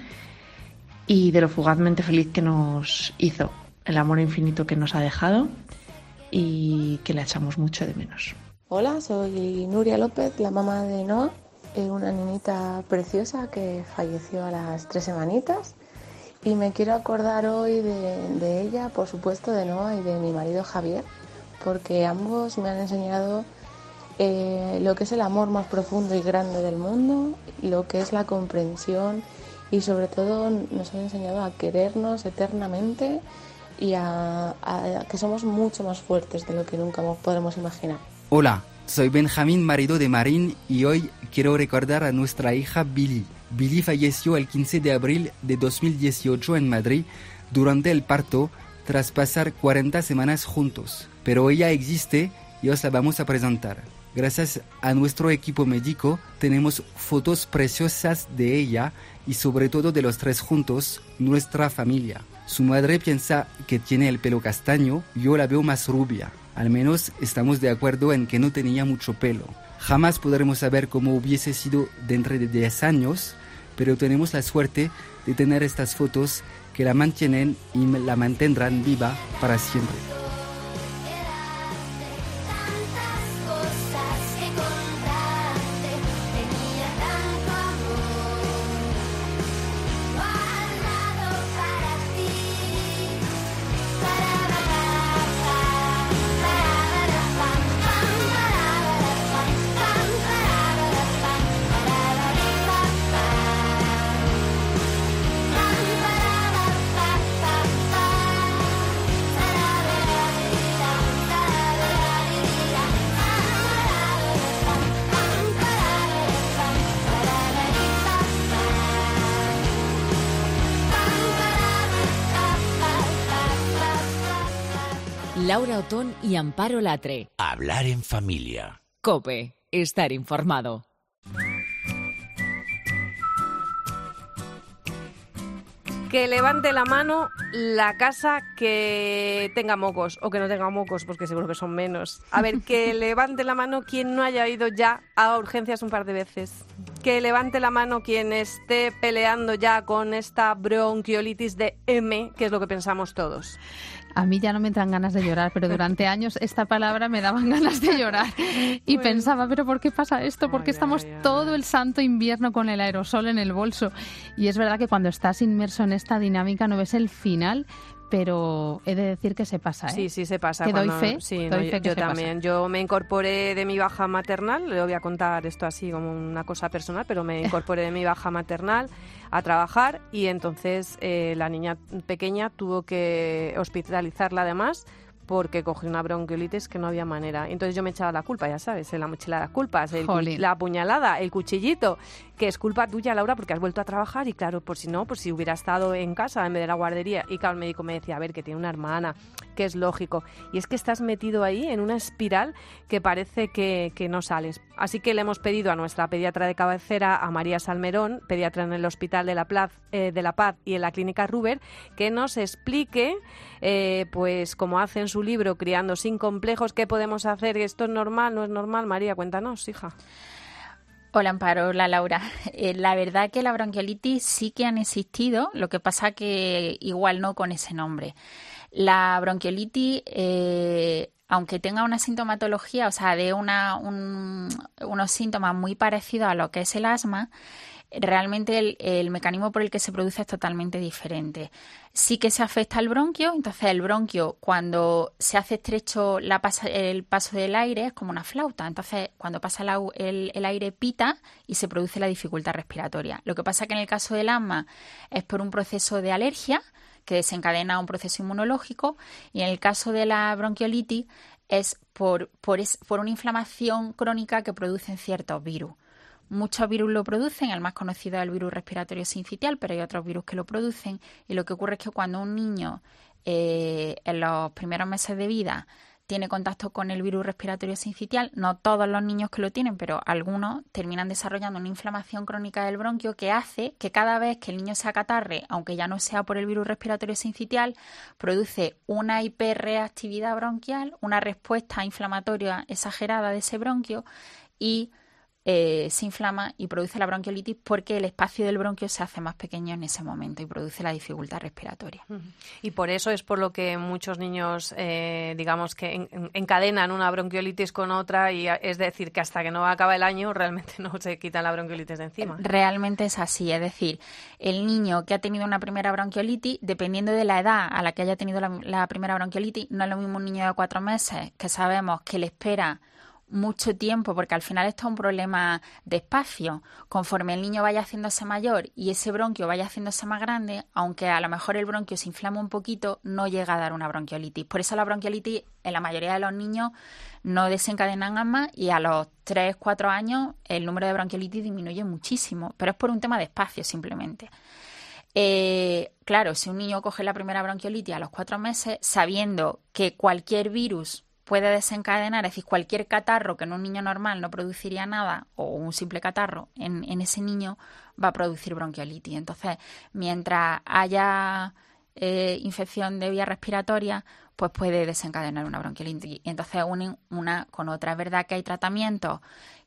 y de lo fugazmente feliz que nos hizo, el amor infinito que nos ha dejado y que la echamos mucho de menos. Hola, soy Nuria López, la mamá de Noah, una niñita preciosa que falleció a las tres semanitas y me quiero acordar hoy de, ella, por supuesto, de Noah y de mi marido Javier, porque ambos me han enseñado eh, lo que es el amor más profundo y grande del mundo, lo que es la comprensión y sobre todo nos han enseñado a querernos eternamente y a, a que somos mucho más fuertes de lo que nunca podremos imaginar. Hola, soy Benjamín, marido de Marín, y hoy quiero recordar a nuestra hija Billy. Billy falleció el 15 de abril de 2018 en Madrid durante el parto tras pasar 40 semanas juntos. Pero ella existe y os la vamos a presentar. Gracias a nuestro equipo médico tenemos fotos preciosas de ella y sobre todo de los tres juntos, nuestra familia. Su madre piensa que tiene el pelo castaño, yo la veo más rubia. Al menos estamos de acuerdo en que no tenía mucho pelo. Jamás podremos saber cómo hubiese sido dentro de 10 años, pero tenemos la suerte de tener estas fotos que la mantienen y la mantendrán viva para siempre. Y Amparo Latre. Hablar en familia. Cope, estar informado. Que levante la mano la casa que tenga mocos o que no tenga mocos, porque seguro que son menos. A ver, que levante la mano quien no haya ido ya a urgencias un par de veces. Que levante la mano quien esté peleando ya con esta bronquiolitis de M, que es lo que pensamos todos. A mí ya no me entran ganas de llorar, pero durante años esta palabra me daban ganas de llorar. Y pensaba, pero ¿por qué pasa esto? ¿Por qué estamos todo el santo invierno con el aerosol en el bolso? Y es verdad que cuando estás inmerso en esta dinámica no ves el final, pero he de decir que se pasa. ¿eh? Sí, sí, se pasa. Que doy fe. Sí, doy no, fe que yo se pasa. también. Yo me incorporé de mi baja maternal, le voy a contar esto así como una cosa personal, pero me incorporé de mi baja maternal a trabajar y entonces eh, la niña pequeña tuvo que hospitalizarla además porque cogió una bronquiolitis que no había manera. Entonces yo me echaba la culpa, ya sabes, la mochila de las culpas, el la puñalada, el cuchillito, que es culpa tuya, Laura, porque has vuelto a trabajar y claro, por si no, pues si hubiera estado en casa en vez de la guardería. Y claro, el médico me decía, a ver, que tiene una hermana, que es lógico. Y es que estás metido ahí en una espiral que parece que, que no sales. Así que le hemos pedido a nuestra pediatra de cabecera, a María Salmerón, pediatra en el Hospital de la, Plaz- eh, de la Paz y en la Clínica Ruber, que nos explique, eh, pues como hace en su libro, Criando sin complejos, qué podemos hacer. ¿Esto es normal? ¿No es normal? María, cuéntanos, hija. Hola Amparo, hola Laura. Eh, la verdad que la bronquiolitis sí que han existido, lo que pasa que igual no con ese nombre. La bronquiolitis, eh, aunque tenga una sintomatología, o sea, de una, un- unos síntomas muy parecidos a lo que es el asma, realmente el, mecanismo por el que se produce es totalmente diferente. Sí que se afecta al bronquio, entonces el bronquio cuando se hace estrecho el paso del aire es como una flauta, entonces cuando pasa el aire pita y se produce la dificultad respiratoria. Lo que pasa que en el caso del asma es por un proceso de alergia que desencadena un proceso inmunológico y en el caso de la bronquiolitis es por, por, es- por una inflamación crónica que producen ciertos virus. Muchos virus lo producen, el más conocido es el virus respiratorio sincitial, pero hay otros virus que lo producen. Y lo que ocurre es que cuando un niño eh, en los primeros meses de vida tiene contacto con el virus respiratorio sincitial, no todos los niños que lo tienen, pero algunos terminan desarrollando una inflamación crónica del bronquio que hace que cada vez que el niño se acatarre, aunque ya no sea por el virus respiratorio sincitial, produce una hiperreactividad bronquial, una respuesta inflamatoria exagerada de ese bronquio y eh, se inflama y produce la bronquiolitis porque el espacio del bronquio se hace más pequeño en ese momento y produce la dificultad respiratoria. Y por eso es por lo que muchos niños, eh, digamos, que en- en- encadenan una bronquiolitis con otra y es decir, que hasta que no acaba el año realmente no se quita la bronquiolitis de encima. Realmente es así, es decir, el niño que ha tenido una primera bronquiolitis, dependiendo de la edad a la que haya tenido la, la primera bronquiolitis, no es lo mismo un niño de cuatro meses que sabemos que le espera mucho tiempo, porque al final esto es un problema de espacio. Conforme el niño vaya haciéndose mayor y ese bronquio vaya haciéndose más grande, aunque a lo mejor el bronquio se inflama un poquito, no llega a dar una bronquiolitis. Por eso la bronquiolitis en la mayoría de los niños no desencadenan asma y a los 3, 4 años el número de bronquiolitis disminuye muchísimo, pero es por un tema de espacio simplemente. Eh, claro, si un niño coge la primera bronquiolitis a los cuatro meses, sabiendo que cualquier virus puede desencadenar, es decir, cualquier catarro que en un niño normal no produciría nada, o un simple catarro, en, en ese niño va a producir bronquiolitis. Entonces, mientras haya eh, infección de vía respiratoria, pues puede desencadenar una bronquiolitis. Entonces, unen una con otra. Es verdad que hay tratamientos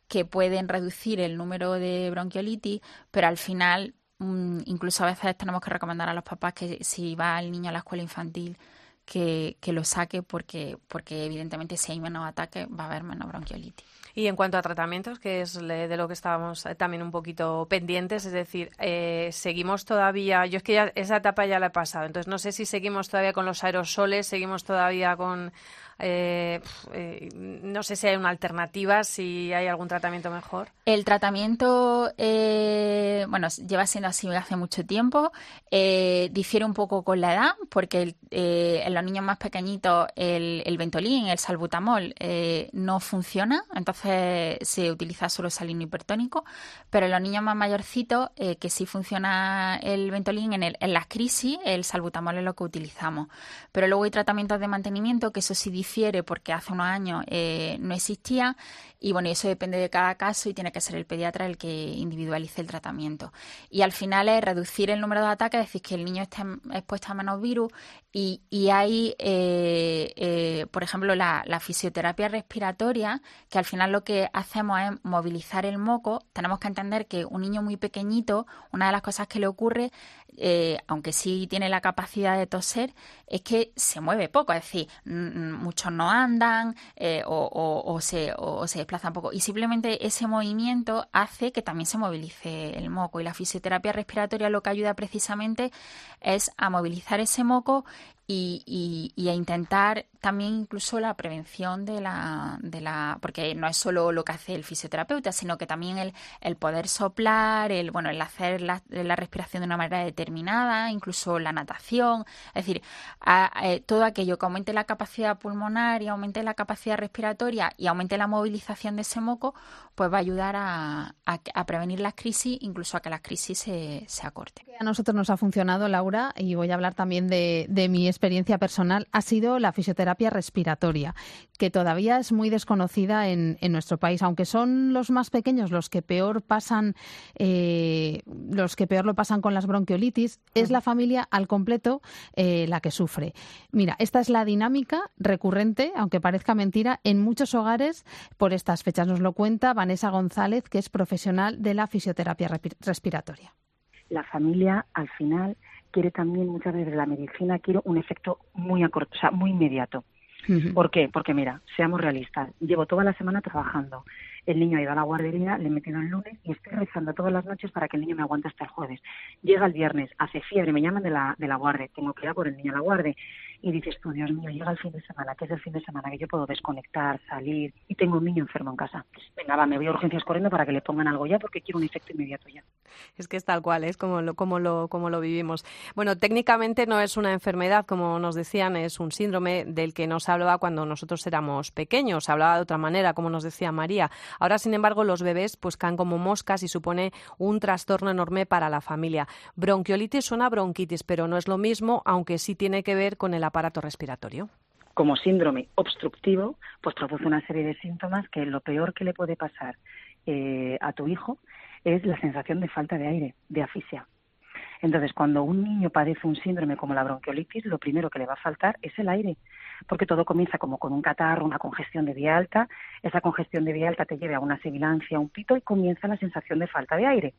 que pueden reducir el número de bronquiolitis, pero al final mm, incluso a veces tenemos que recomendar a los papás que si va el niño a la escuela infantil que, que lo saque porque, porque evidentemente si hay menos ataques va a haber menos bronquiolitis. Y en cuanto a tratamientos, que es de lo que estábamos eh, también un poquito pendientes, es decir, eh, seguimos todavía, yo es que ya esa etapa ya la he pasado, entonces no sé si seguimos todavía con los aerosoles, seguimos todavía con eh, eh, no sé si hay una alternativa, si hay algún tratamiento mejor. El tratamiento, eh, bueno, lleva siendo así hace mucho tiempo. Difiere un poco con la edad, porque en los niños más pequeñitos el, el Ventolin, el salbutamol, no funciona, entonces se utiliza solo salino hipertónico. Pero en los niños más mayorcitos, que sí funciona el Ventolin, en, el, en las crisis, el salbutamol es lo que utilizamos. Pero luego hay tratamientos de mantenimiento que eso sí difiere porque hace unos años eh, no existía y bueno, eso depende de cada caso y tiene que ser el pediatra el que individualice el tratamiento. Y al final es reducir el número de ataques, es decir, que el niño esté expuesto a menos virus y, y hay, eh, eh, por ejemplo, la, fisioterapia respiratoria, que al final lo que hacemos es movilizar el moco. Tenemos que entender que un niño muy pequeñito, una de las cosas que le ocurre, aunque sí tiene la capacidad de toser, es que se mueve poco, es decir, muchos no andan o, o, se, o se desplazan poco. Y simplemente ese movimiento hace que también se movilice el moco. Y la fisioterapia respiratoria lo que ayuda precisamente es a movilizar ese moco y, y, a intentar también incluso la prevención de la, de la porque no es solo lo que hace el fisioterapeuta sino que también el, el poder soplar el bueno el hacer la, la, respiración de una manera determinada incluso la natación. Es decir eh, todo aquello que aumente la capacidad pulmonar y aumente la capacidad respiratoria y aumente la movilización de ese moco pues va a ayudar a, a, prevenir las crisis incluso a que las crisis se, se acorten. A nosotros nos ha funcionado Laura y voy a hablar también de, de mi experiencia personal. Ha sido la fisioterapia respiratoria, que todavía es muy desconocida en, nuestro país, aunque son los más pequeños los que peor pasan, eh, los que peor lo pasan con las bronquiolitis, es la familia al completo eh, la que sufre. Mira, esta es la dinámica recurrente, aunque parezca mentira, en muchos hogares por estas fechas. Nos lo cuenta Vanessa González, que es profesional de la fisioterapia respiratoria. La familia, al final, quiere también muchas veces la medicina quiere un efecto muy a o sea, muy inmediato. ¿Por qué? Porque mira, seamos realistas. Llevo toda la semana trabajando. El niño ha ido a la guardería, le he metido el lunes y estoy rezando todas las noches para que el niño me aguante hasta el jueves. Llega el viernes, hace fiebre, me llaman de la, de guardia, tengo que ir a por el niño a la guardia y dices tú, Dios mío, llega el fin de semana, que es el fin de semana que yo puedo desconectar, salir y tengo un niño enfermo en casa. Venga, va, me voy a urgencias corriendo para que le pongan algo ya porque quiero un efecto inmediato ya. Es que es tal cual, es como lo, como lo, como lo vivimos. Bueno, técnicamente no es una enfermedad, como nos decían, es un síndrome del que nos hablaba cuando nosotros éramos pequeños, hablaba de otra manera, como nos decía María. Ahora, sin embargo, los bebés pues caen como moscas y supone un trastorno enorme para la familia. Bronquiolitis suena bronquitis, pero no es lo mismo, aunque sí tiene que ver con el aparato respiratorio como síndrome obstructivo, pues produce una serie de síntomas que lo peor que le puede pasar eh, a tu hijo es la sensación de falta de aire, de asfixia. Entonces, cuando un niño padece un síndrome como la bronquiolitis, lo primero que le va a faltar es el aire, porque todo comienza como con un catarro, una congestión de vía alta, esa congestión de vía alta te lleva a una sibilancia, a un pito y comienza la sensación de falta de aire.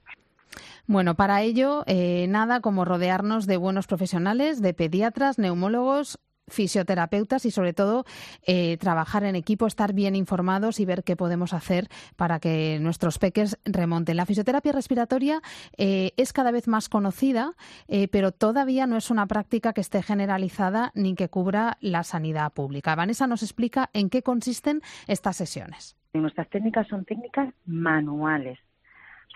Bueno, para ello, eh, nada como rodearnos de buenos profesionales, de pediatras, neumólogos, fisioterapeutas y sobre todo eh, trabajar en equipo, estar bien informados y ver qué podemos hacer para que nuestros peques remonten. La fisioterapia respiratoria eh, es cada vez más conocida, pero todavía no es una práctica que esté generalizada ni que cubra la sanidad pública. Vanessa nos explica en qué consisten estas sesiones. Nuestras técnicas son técnicas manuales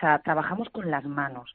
o sea, trabajamos con las manos.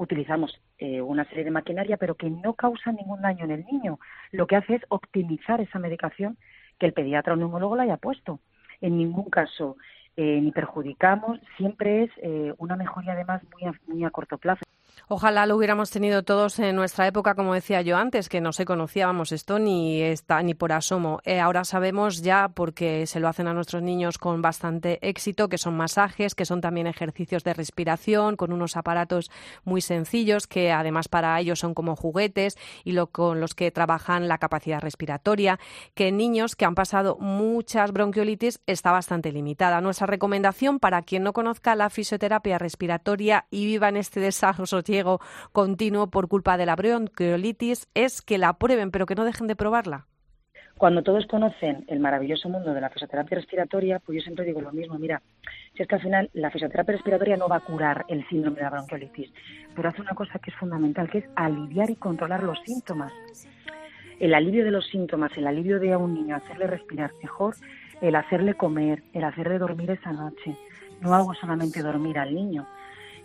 Utilizamos eh, una serie de maquinaria, pero que no causa ningún daño en el niño. Lo que hace es optimizar esa medicación que el pediatra o neumólogo le haya puesto. En ningún caso eh, ni perjudicamos, siempre es eh, una mejoría además muy a, muy a corto plazo. Ojalá lo hubiéramos tenido todos en nuestra época, como decía yo antes, que no se conocíamos esto ni está ni por asomo. Eh, ahora sabemos ya porque se lo hacen a nuestros niños con bastante éxito, que son masajes, que son también ejercicios de respiración con unos aparatos muy sencillos que además para ellos son como juguetes y lo, con los que trabajan la capacidad respiratoria, que niños que han pasado muchas bronquiolitis está bastante limitada. Nuestra recomendación para quien no conozca la fisioterapia respiratoria y viva en este desasosiego continuo por culpa de la bronquiolitis es que la prueben, pero que no dejen de probarla. Cuando todos conocen el maravilloso mundo de la fisioterapia respiratoria, pues yo siempre digo lo mismo, mira, si es que al final la fisioterapia respiratoria no va a curar el síndrome de la bronquiolitis, pero hace una cosa que es fundamental, que es aliviar y controlar los síntomas. El alivio de los síntomas, el alivio de a un niño, hacerle respirar mejor, el hacerle comer, el hacerle dormir esa noche. No hago solamente dormir al niño,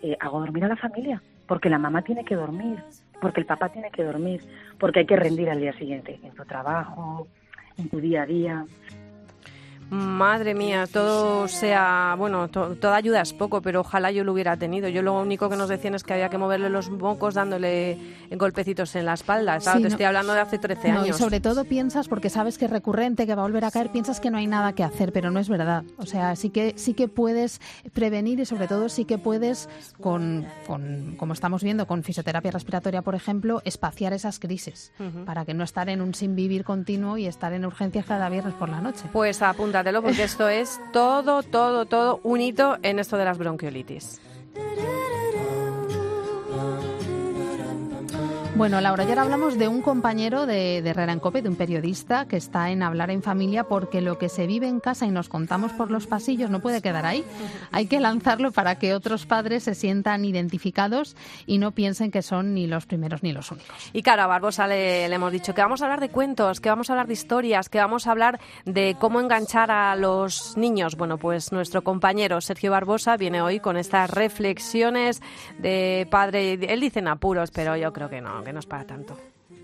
eh, hago dormir a la familia porque la mamá tiene que dormir, porque el papá tiene que dormir, porque hay que rendir al día siguiente en tu trabajo, en tu día a día. Madre mía, todo sea, bueno, toda ayuda es poco, pero ojalá yo lo hubiera tenido. Yo lo único que nos decían es que había que moverle los mocos dándole golpecitos en la espalda. te estoy hablando de hace 13 años. y sobre todo piensas, porque sabes que es recurrente, que va a volver a caer, piensas que no hay nada que hacer, pero no es verdad. O sea, sí que, sí que puedes prevenir y sobre todo sí que puedes, con, con como estamos viendo, con fisioterapia respiratoria, por ejemplo, espaciar esas crisis para que no estar en un sin vivir continuo y estar en urgencias cada viernes por la noche. Pues apunta porque esto es todo, todo, todo un hito en esto de las bronquiolitis. Bueno, Laura, ya ahora hablamos de un compañero de, de Herrera en Cope, de un periodista que está en Hablar en Familia, porque lo que se vive en casa y nos contamos por los pasillos no puede quedar ahí. Hay que lanzarlo para que otros padres se sientan identificados y no piensen que son ni los primeros ni los únicos. Y claro, a Barbosa le, le hemos dicho que vamos a hablar de cuentos, que vamos a hablar de historias, que vamos a hablar de cómo enganchar a los niños. Bueno, pues nuestro compañero Sergio Barbosa viene hoy con estas reflexiones de padre. Él dice en apuros, pero yo creo que no que para tanto.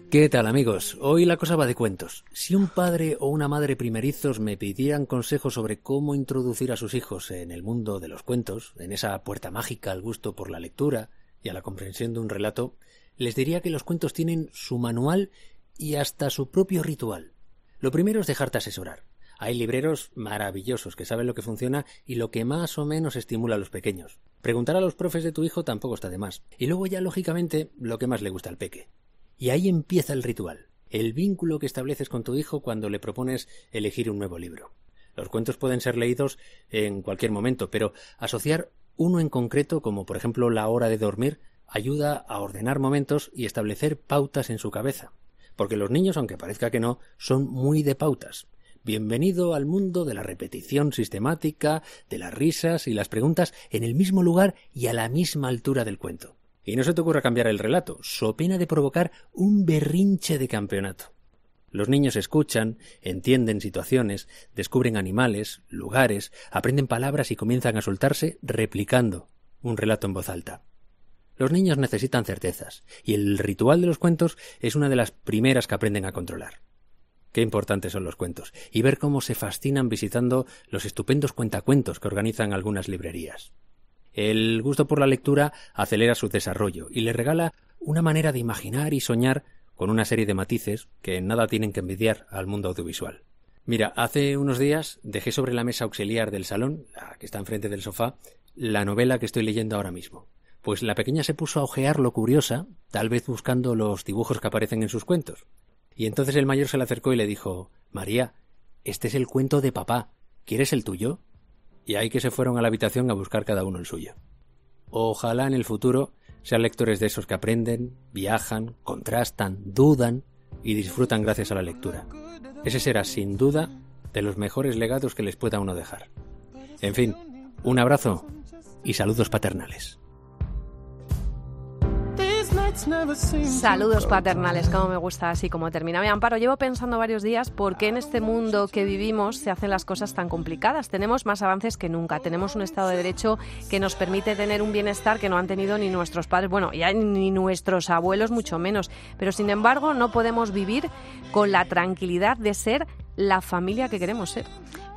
¿Qué tal amigos? Hoy la cosa va de cuentos. Si un padre o una madre primerizos me pidieran consejos sobre cómo introducir a sus hijos en el mundo de los cuentos, en esa puerta mágica al gusto por la lectura y a la comprensión de un relato, les diría que los cuentos tienen su manual y hasta su propio ritual. Lo primero es dejarte asesorar. Hay libreros maravillosos que saben lo que funciona y lo que más o menos estimula a los pequeños. Preguntar a los profes de tu hijo tampoco está de más. Y luego ya, lógicamente, lo que más le gusta al peque. Y ahí empieza el ritual, el vínculo que estableces con tu hijo cuando le propones elegir un nuevo libro. Los cuentos pueden ser leídos en cualquier momento, pero asociar uno en concreto, como por ejemplo la hora de dormir, ayuda a ordenar momentos y establecer pautas en su cabeza. Porque los niños, aunque parezca que no, son muy de pautas. Bienvenido al mundo de la repetición sistemática, de las risas y las preguntas en el mismo lugar y a la misma altura del cuento. Y no se te ocurra cambiar el relato, so pena de provocar un berrinche de campeonato. Los niños escuchan, entienden situaciones, descubren animales, lugares, aprenden palabras y comienzan a soltarse replicando un relato en voz alta. Los niños necesitan certezas, y el ritual de los cuentos es una de las primeras que aprenden a controlar. Qué importantes son los cuentos, y ver cómo se fascinan visitando los estupendos cuentacuentos que organizan algunas librerías. El gusto por la lectura acelera su desarrollo y le regala una manera de imaginar y soñar con una serie de matices que nada tienen que envidiar al mundo audiovisual. Mira, hace unos días dejé sobre la mesa auxiliar del salón, la que está enfrente del sofá, la novela que estoy leyendo ahora mismo. Pues la pequeña se puso a ojear lo curiosa, tal vez buscando los dibujos que aparecen en sus cuentos. Y entonces el mayor se le acercó y le dijo María, este es el cuento de papá. ¿Quieres el tuyo? Y ahí que se fueron a la habitación a buscar cada uno el suyo. Ojalá en el futuro sean lectores de esos que aprenden, viajan, contrastan, dudan y disfrutan gracias a la lectura. Ese será, sin duda, de los mejores legados que les pueda uno dejar. En fin, un abrazo y saludos paternales. Saludos paternales, como me gusta así como termina. Me amparo, llevo pensando varios días por qué en este mundo que vivimos se hacen las cosas tan complicadas. Tenemos más avances que nunca, tenemos un Estado de Derecho que nos permite tener un bienestar que no han tenido ni nuestros padres, bueno, ya ni nuestros abuelos, mucho menos. Pero sin embargo, no podemos vivir con la tranquilidad de ser la familia que queremos ser.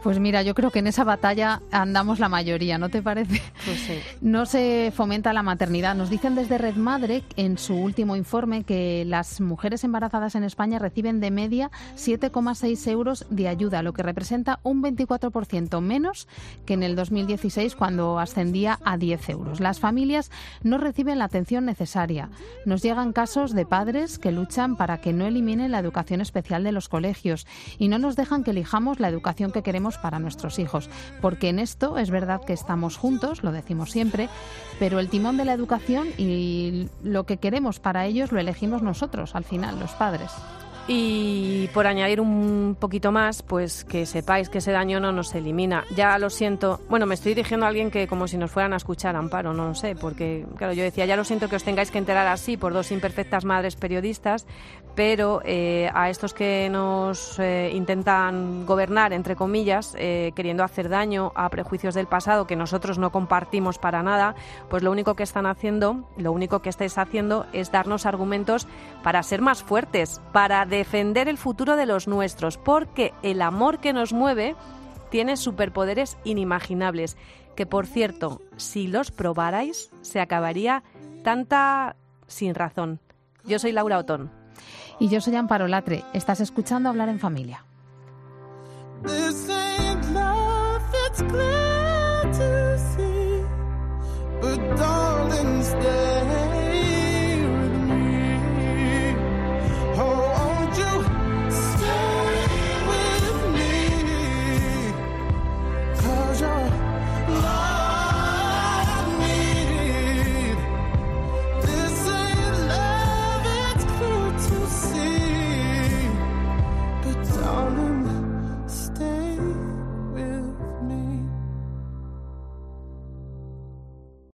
Pues mira, yo creo que en esa batalla andamos la mayoría, ¿no te parece? Pues sí. No se fomenta la maternidad. Nos dicen desde Red Madre en su último informe que las mujeres embarazadas en España reciben de media 7,6 euros de ayuda, lo que representa un 24% menos que en el 2016 cuando ascendía a 10 euros. Las familias no reciben la atención necesaria. Nos llegan casos de padres que luchan para que no eliminen la educación especial de los colegios y no nos dejan que elijamos la educación que queremos para nuestros hijos. Porque en esto es verdad que estamos juntos, lo decimos siempre, pero el timón de la educación y lo que queremos para ellos lo elegimos nosotros, al final, los padres. Y por añadir un poquito más, pues que sepáis que ese daño no nos elimina. Ya lo siento, bueno, me estoy dirigiendo a alguien que como si nos fueran a escuchar, Amparo, no lo sé, porque claro, yo decía, ya lo siento que os tengáis que enterar así por dos imperfectas madres periodistas, pero eh, a estos que nos eh, intentan gobernar, entre comillas, eh, queriendo hacer daño a prejuicios del pasado que nosotros no compartimos para nada, pues lo único que están haciendo, lo único que estáis haciendo es darnos argumentos para ser más fuertes, para defender el futuro de los nuestros, porque el amor que nos mueve tiene superpoderes inimaginables, que por cierto, si los probarais, se acabaría tanta sin razón. Yo soy Laura Otón. Y yo soy Amparo Latre. Estás escuchando Hablar en Familia.